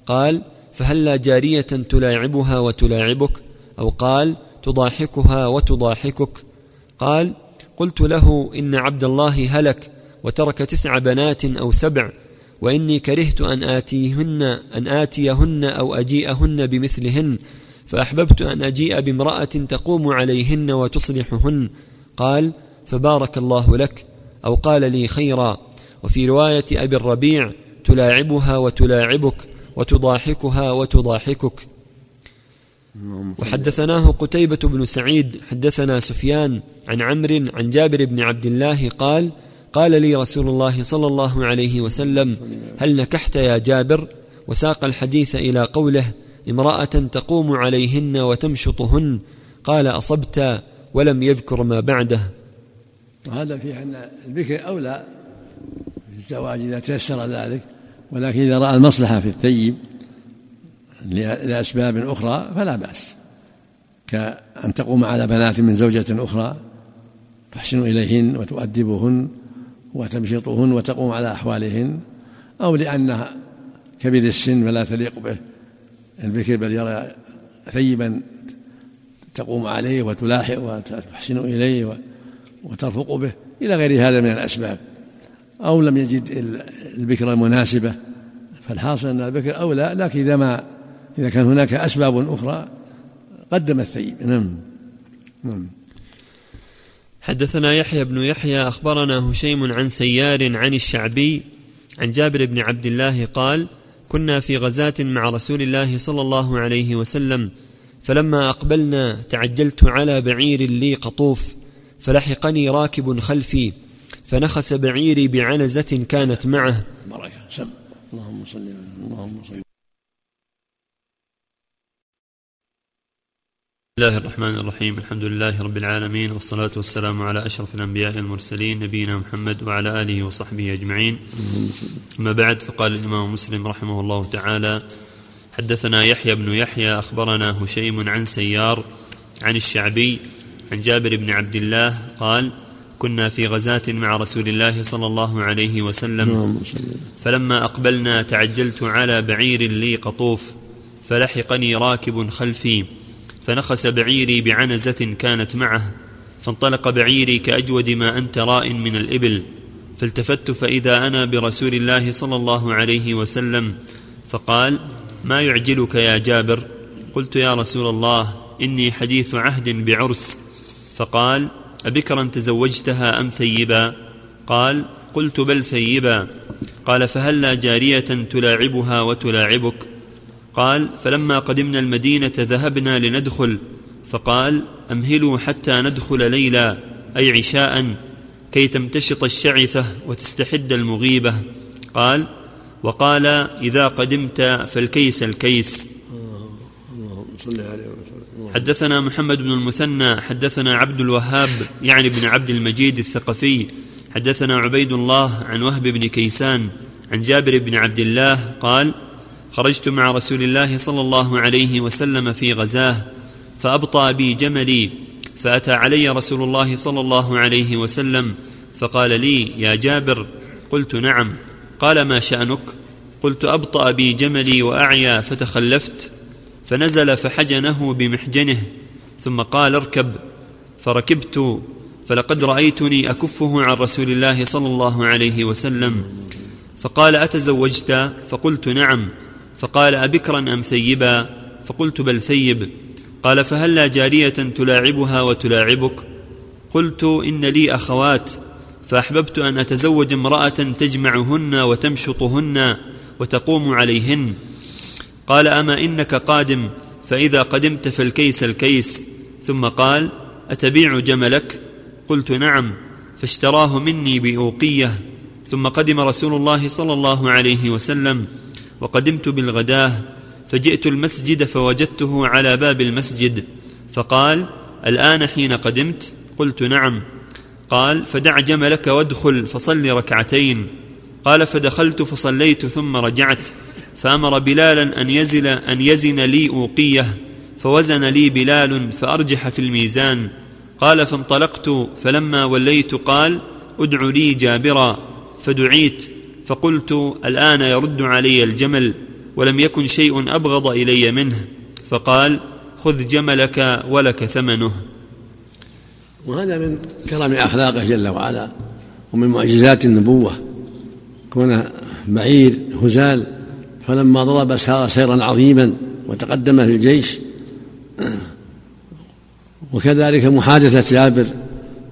قال فهلا جارية تلاعبها وتلاعبك؟ أو قال تضاحكها وتضاحكك. قال قلت له إن عبد الله هلك وترك تسع بنات أو سبع وإني كرهت أن آتيهن أن آتيهن أو أجيئهن بمثلهن فأحببت أن أجيء بامرأة تقوم عليهن وتصلحهن. قال فبارك الله لك. أو قال لي خيرا. وفي رواية أبي الربيع تلاعبها وتلاعبك. وتضاحكها وتضاحكك. وحدثناه قتيبة بن سعيد حدثنا سفيان عن عمرو عن جابر بن عبد الله قال قال لي رسول الله صلى الله عليه وسلم هل نكحت يا جابر؟ وساق الحديث إلى قوله امرأة تقوم عليهن وتمشطهن. قال أصبت ولم يذكر ما بعده. وهذا فيه أن البكر أولى في الزواج إذا تيسر ذلك. ولكن إذا رأى المصلحة في الثيب لأسباب أخرى فلا بأس. كأن تقوم على بنات من زوجة أخرى تحسن إليهن وتؤدبهن وتمشطهن وتقوم على أحوالهن أو لأنها كبير السن فلا تليق به. البكر بل يرى ثيبا تقوم عليه وتلاحق وتحسن إليه وترفق به. إلى غير هذا من الأسباب. أو لم يجد البكر المناسبة فالحاصل أن البكر أولى لكن إذا ما إذا كان هناك أسباب أخرى قدم الثيب. نعم. نعم. حدثنا يحيى بن يحيى أخبرنا هشيم عن سيار عن الشعبي عن جابر بن عبد الله قال كنا في غزاة مع رسول الله صلى الله عليه وسلم فلما أقبلنا تعجلت على بعير لي قطوف فلحقني راكب خلفي فنخس بعيري بعنزة كانت معه. اللهم صل اللهم صل بسم الله الرحمن الرحيم الحمد لله رب العالمين والصلاة والسلام على أشرف الأنبياء المرسلين نبينا محمد وعلى آله وصحبه أجمعين أما بعد فقال الإمام مسلم رحمه الله تعالى حدثنا يحيى بن يحيى أخبرنا هشيم عن سيار عن الشعبي عن جابر بن عبد الله قال كنا في غزاة مع رسول الله صلى الله عليه وسلم. فلما أقبلنا تعجلت على بعير لي قطوف فلحقني راكب خلفي فنخس بعيري بعنزة كانت معه فانطلق بعيري كأجود ما أنت راء من الإبل. فالتفت فإذا أنا برسول الله صلى الله عليه وسلم فقال ما يعجلك يا جابر؟ قلت يا رسول الله إني حديث عهد بعرس. فقال أبكرا تزوجتها أم ثيبا؟ قال قلت بل ثيبا. قال فهلا جارية تلاعبها وتلاعبك؟ قال فلما قدمنا المدينة ذهبنا لندخل. فقال أمهلوا حتى ندخل ليلا أي عشاء كي تمتشط الشعثة وتستحد المغيبة. قال وقال إذا قدمت فالكيس الكيس. حدثنا محمد بن المثنى حدثنا عبد الوهاب يعني بن عبد المجيد الثقفي. حدثنا عبيد الله عن وهب بن كيسان عن جابر بن عبد الله قال خرجت مع رسول الله صلى الله عليه وسلم في غزاة فأبطأ بي جملي فأتى علي رسول الله صلى الله عليه وسلم فقال لي يا جابر قلت نعم قال ما شأنك؟ قلت أبطأ بي جملي وأعيا فتخلفت فنزل فحجنه بمحجنه ثم قال اركب. فركبت فلقد رأيتني أكفه عن رسول الله صلى الله عليه وسلم. فقال أتزوجت؟ فقلت نعم. فقال أبكرا أم ثيبا؟ فقلت بل ثيب. قال فهلا جارية تلاعبها وتلاعبك؟ قلت إن لي أخوات. فأحببت أن أتزوج امرأة تجمعهن وتمشطهن وتقوم عليهن. قال أما إنك قادم فإذا قدمت فالكيس الكيس. ثم قال أتبيع جملك؟ قلت نعم فاشتراه مني بأوقية. ثم قدم رسول الله صلى الله عليه وسلم وقدمت بالغداة فجئت المسجد فوجدته على باب المسجد. فقال الآن حين قدمت؟ قلت نعم. قال فدع جملك وادخل فصل ركعتين. قال فدخلت فصليت ثم رجعت. فأمر بلالا أن يزل أن يزن لي أوقية فوزن لي بلال فأرجح في الميزان. قال فانطلقت فلما وليت قال ادع لي جابرا. فدعيت فقلت الآن يرد علي الجمل ولم يكن شيء أبغض إلي منه. فقال خذ جملك ولك ثمنه. وهذا من كرم أخلاقه جل وعلا ومن معجزات النبوة. كون بعير هزال فلما ضرب سار سيرا عظيما وتقدم في الجيش وكذلك محادثة جابر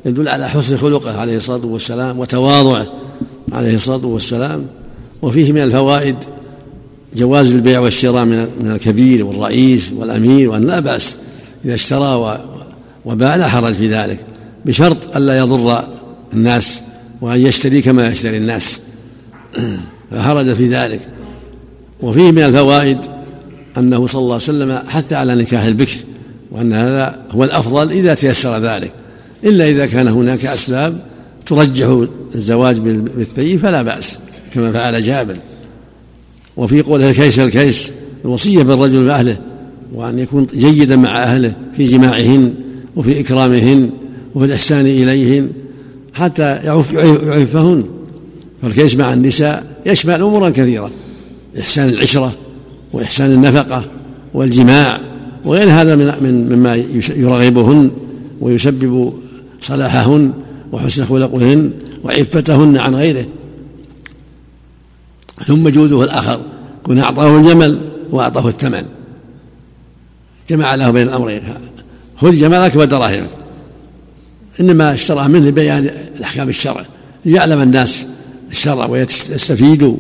يدل على حسن خلقه عليه الصلاة والسلام وتواضعه عليه الصلاة والسلام. وفيه من الفوائد جواز البيع والشراء من الكبير والرئيس والأمير وأن لا بأس إذا اشترى وباع لا حرج في ذلك بشرط ألا يضر الناس وأن يشتري كما يشتري الناس. فحرج في ذلك. وفيه من الفوائد أنه صلى الله عليه وسلم حث على نكاح البكر وأن هذا هو الأفضل إذا تيسر ذلك. إلا إذا كان هناك أسباب ترجح الزواج بالثيب فلا بأس كما فعل جابر. وفي قوله الكيس الكيس الوصية بالرجل وأهله وأن يكون جيدا مع أهله في جماعهن وفي إكرامهن وفي الإحسان إليهن حتى يعف يعفهن. فالكيس مع النساء يشمل أمورا كثيرة. إحسان العشرة وإحسان النفقة والجماع وغير هذا من مما يرغبهن ويسبب صلاحهن وحسن خلقهن وعفتهن عن غيره. ثم جوده الآخر كن أعطاه الجمل وأعطاه الثمن. جمع له بين الأمرين. خذ جملك ودراهمك إنما اشترى منه لبيان الأحكام الشرع ليعلم الناس الشرع ويستفيدوا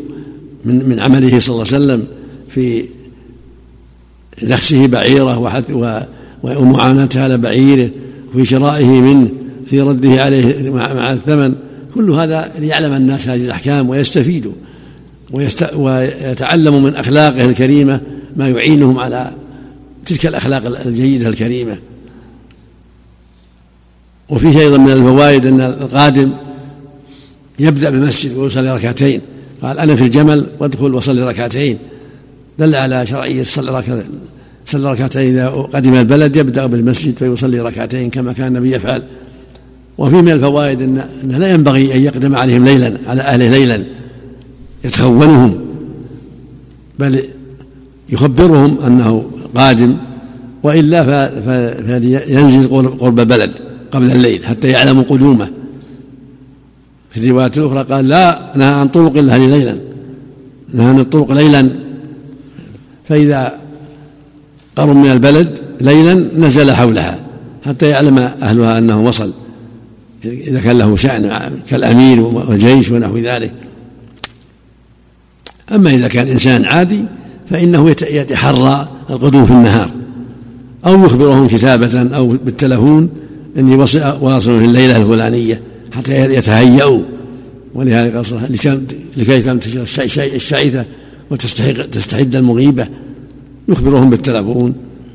من من عمله صلى الله عليه وسلم في نخسه بعيره ومعاناتها على بعيره وفي شرائه منه في رده عليه مع الثمن. كل هذا ليعلم الناس هذه الأحكام ويستفيدوا ويتعلموا من أخلاقه الكريمة ما يعينهم على تلك الأخلاق الجيدة الكريمة. وفيه أيضا من الفوائد أن القادم يبدأ بالمسجد ويصلي ركعتين. قال أنا في الجمل وادخل وصلي ركعتين. دل على شرعية صلى ركعتين. إذا قدم البلد يبدأ بالمسجد فيصلي ركعتين كما كان النبي يفعل. وفي من الفوائد أن أنه لا ينبغي أن يقدم عليهم ليلا على أهله ليلا. يتخونهم. بل يخبرهم أنه قادم. وإلا فينزل قرب البلد قبل الليل حتى يعلموا قدومه. في الرواية الأخرى قال لا نهى عن طرق الأهل ليلا نهى عن الطرق ليلا. فإذا قرب من البلد ليلا نزل حولها حتى يعلم أهلها أنه وصل إذا كان له شأن كالأمير والجيش ونحو ذلك. أما إذا كان إنسان عادي فإنه يتحرى القدوم في النهار أو يخبرهم كتابة أو بالتلفون إني واصل في الليلة الفلانية. حتى يتهيأوا ولهذا قال لكي تنتشر الشعيثة وتستحق تستعد المغيبة. يخبرهم بالتلفون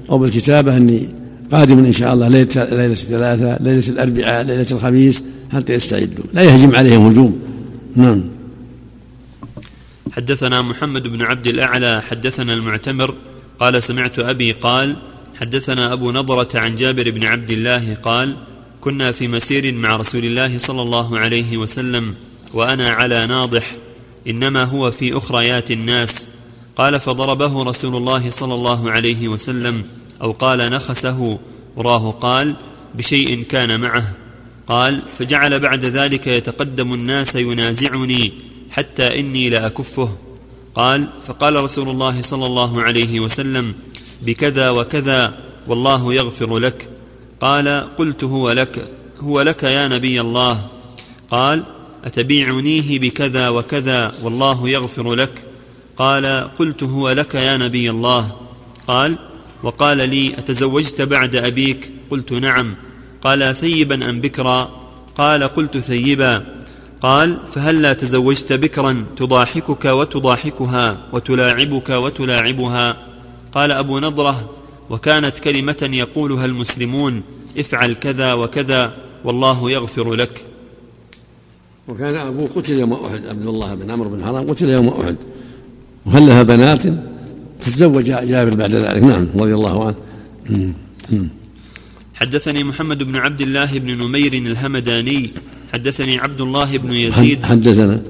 أو بالكتابة أني قادم إن شاء الله ليلة ليلة الثلاثة ليلة الأربعاء ليلة الخميس حتى يستعدوا. لا يهجم عليهم هجوم. نعم. حدثنا محمد بن عبد الأعلى حدثنا المعتمر قال سمعت أبي قال حدثنا أبو نضرة عن جابر بن عبد الله قال كنا في مسير مع رسول الله صلى الله عليه وسلم وأنا على ناضح إنما هو في أخريات الناس. قال فضربه رسول الله صلى الله عليه وسلم أو قال نخسه. وراه قال بشيء كان معه. قال فجعل بعد ذلك يتقدم الناس ينازعني حتى إني لأكفه. قال فقال رسول الله صلى الله عليه وسلم بكذا وكذا والله يغفر لك. قال قلت هو لك هو لك يا نبي الله. قال أتبيعنيه بكذا وكذا والله يغفر لك. قال قلت هو لك يا نبي الله. قال وقال لي أتزوجت بعد أبيك؟ قلت نعم. قال ثيبا أم بكرا؟ قال قلت ثيبا. قال فهل لا تزوجت بكرا تضاحكك وتضاحكها وتلاعبك وتلاعبها؟ قال أبو نضرة وكانت كلمة يقولها المسلمون افعل كذا وكذا والله يغفر لك. وكان ابوه قتل يوم أحد عبد الله بن عمرو بن حرام قتل يوم أحد. وهل لها بنات؟ فتزوج جابر بعد ذلك. نعم رضي الله عنه. حدثني محمد بن عبد الله بن نمير الهمداني حدثني عبد الله بن يزيد. حدثنا.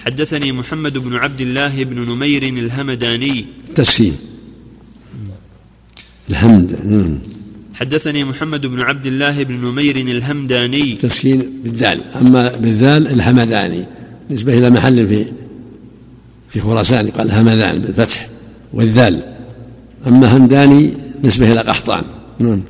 حدثني محمد بن عبد الله بن نمير الهمداني. تسكين الحمد نعم. حدثني محمد بن عبد الله بن نمير الهمداني. تسكين بالدال. أما بالذال الحمداني نسبة إلى محل في في خراسان قال همدان بالفتح والذال. أما همداني نسبة إلى قحطان. نعم.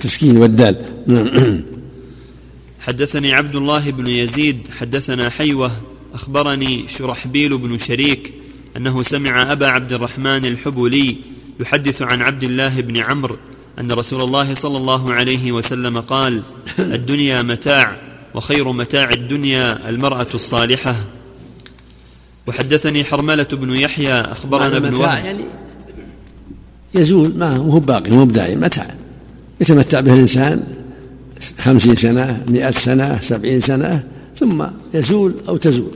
تسكين والدال. نعم. حدثني عبد الله بن يزيد. حدثنا حيوة. أخبرني شرحبيل بن شريك أنه سمع أبا عبد الرحمن الحبولي يحدث عن عبد الله بن عمرو أن رسول الله صلى الله عليه وسلم قال الدنيا متاع وخير متاع الدنيا المرأة الصالحة. وحدثني حرملة بن يحيى أخبرنا ابن وهب. يعني يزول ما هو باقي هو دائم متاع. يتمتع به الإنسان خمسين سنة مئة سنة سبعين سنة ثم يزول أو تزول.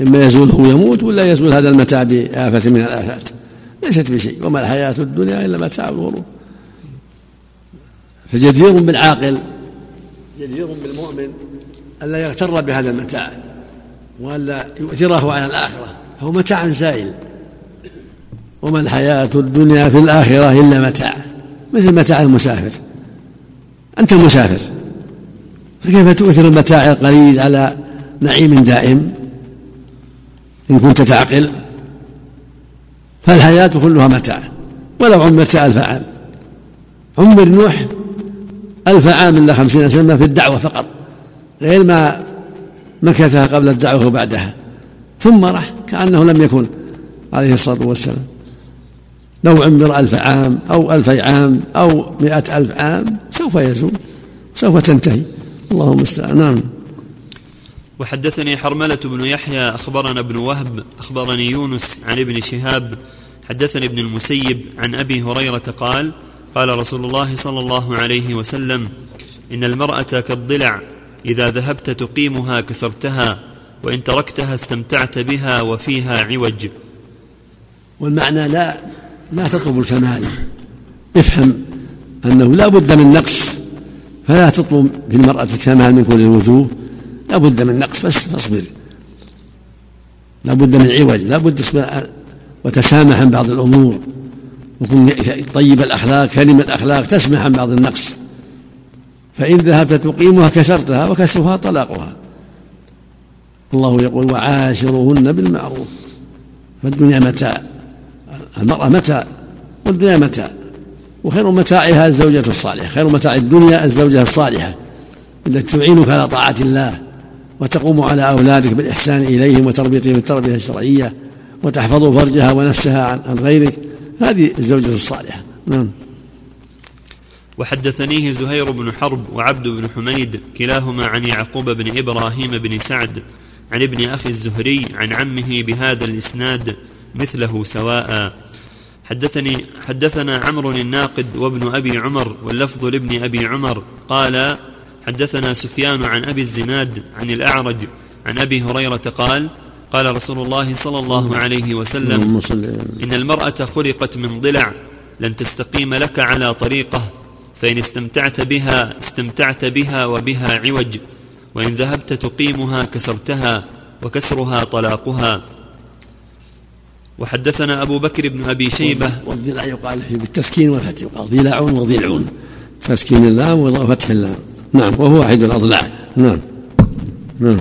إما يزول هو يموت ولا يزول هذا المتاع بآفة من الآفات. ليست بشيء وما الحياة الدنيا إلا متاع الغرور. فجدير بالعاقل جدير بالمؤمن ألا يغتر بهذا المتاع وألا يؤثره على الآخرة. فهو متاع زائل. وما الحياة الدنيا في الآخرة إلا متاع. مثل متاع المسافر. أنت مسافر فكيف تؤثر المتاع القليل على نعيم دائم؟ إن كنت تعقل. فالحياة كلها متاع. ولو عمرت ألف عام. عمر نوح ألف عام إلا خمسين سنة في الدعوة فقط. غير ما مكثها قبل الدعوة وبعدها. ثم راح كأنه لم يكن عليه الصلاة والسلام. لو عمر ألف عام أو ألفي عام أو مئة ألف عام سوف يزول. سوف تنتهي. اللهم المستعان نعم وحدثني حرملة بن يحيى أخبرنا ابن وهب أخبرني يونس عن ابن شهاب حدثني ابن المسيب عن أبي هريرة قال قال رسول الله صلى الله عليه وسلم إن المرأة كالضلع إذا ذهبت تقيمها كسرتها وإن تركتها استمتعت بها وفيها عوج. والمعنى لا لا تطلب الكمال. افهم أنه لا بد من نقص فلا تطلب في المرأة الكمال من كل الوجوه. بد من نقص بس فاصبر لا بد من عوج لا بد وتسامح عن بعض الأمور. وكن طيب الأخلاق كريم الأخلاق تسمح عن بعض النقص. فإن ذهبت تقيمها كسرتها وكسرها طلاقها. الله يقول وعاشرهن بالمعروف. فالدنيا متاع المرأة متاع والدنيا متاع. وخير متاعها الزوجة الصالحة خير متاع الدنيا الزوجة الصالحة. التي تعينك على طاعة الله. وتقوم على أولادك بالإحسان إليهم وتربيتهم التربية الشرعية وتحفظ فرجها ونفسها عن غيرك. هذه الزوجة الصالحة. نعم. وحدثنيه زهير بن حرب وعبد بن حميد كلاهما عن يعقوب بن إبراهيم بن سعد عن ابن أخي الزهري عن عمه بهذا الإسناد مثله سواء. حدثني حدثنا عمرو الناقد وابن أبي عمر واللفظ لابن أبي عمر. قال حدثنا سفيان عن أبي الزناد عن الأعرج عن أبي هريرة قال قال رسول الله صلى الله عليه وسلم إن المرأة خلقت من ضلع لن تستقيم لك على طريقة فإن استمتعت بها استمتعت بها وبها عوج وإن ذهبت تقيمها كسرتها وكسرها طلاقها. وحدثنا أبو بكر بن أبي شيبة والضلع يقال بالتسكين والفتح يقال ضلع وضلع. تسكين اللام وفتح اللام. نعم. وهو واحد الأضلاع نعم. نعم.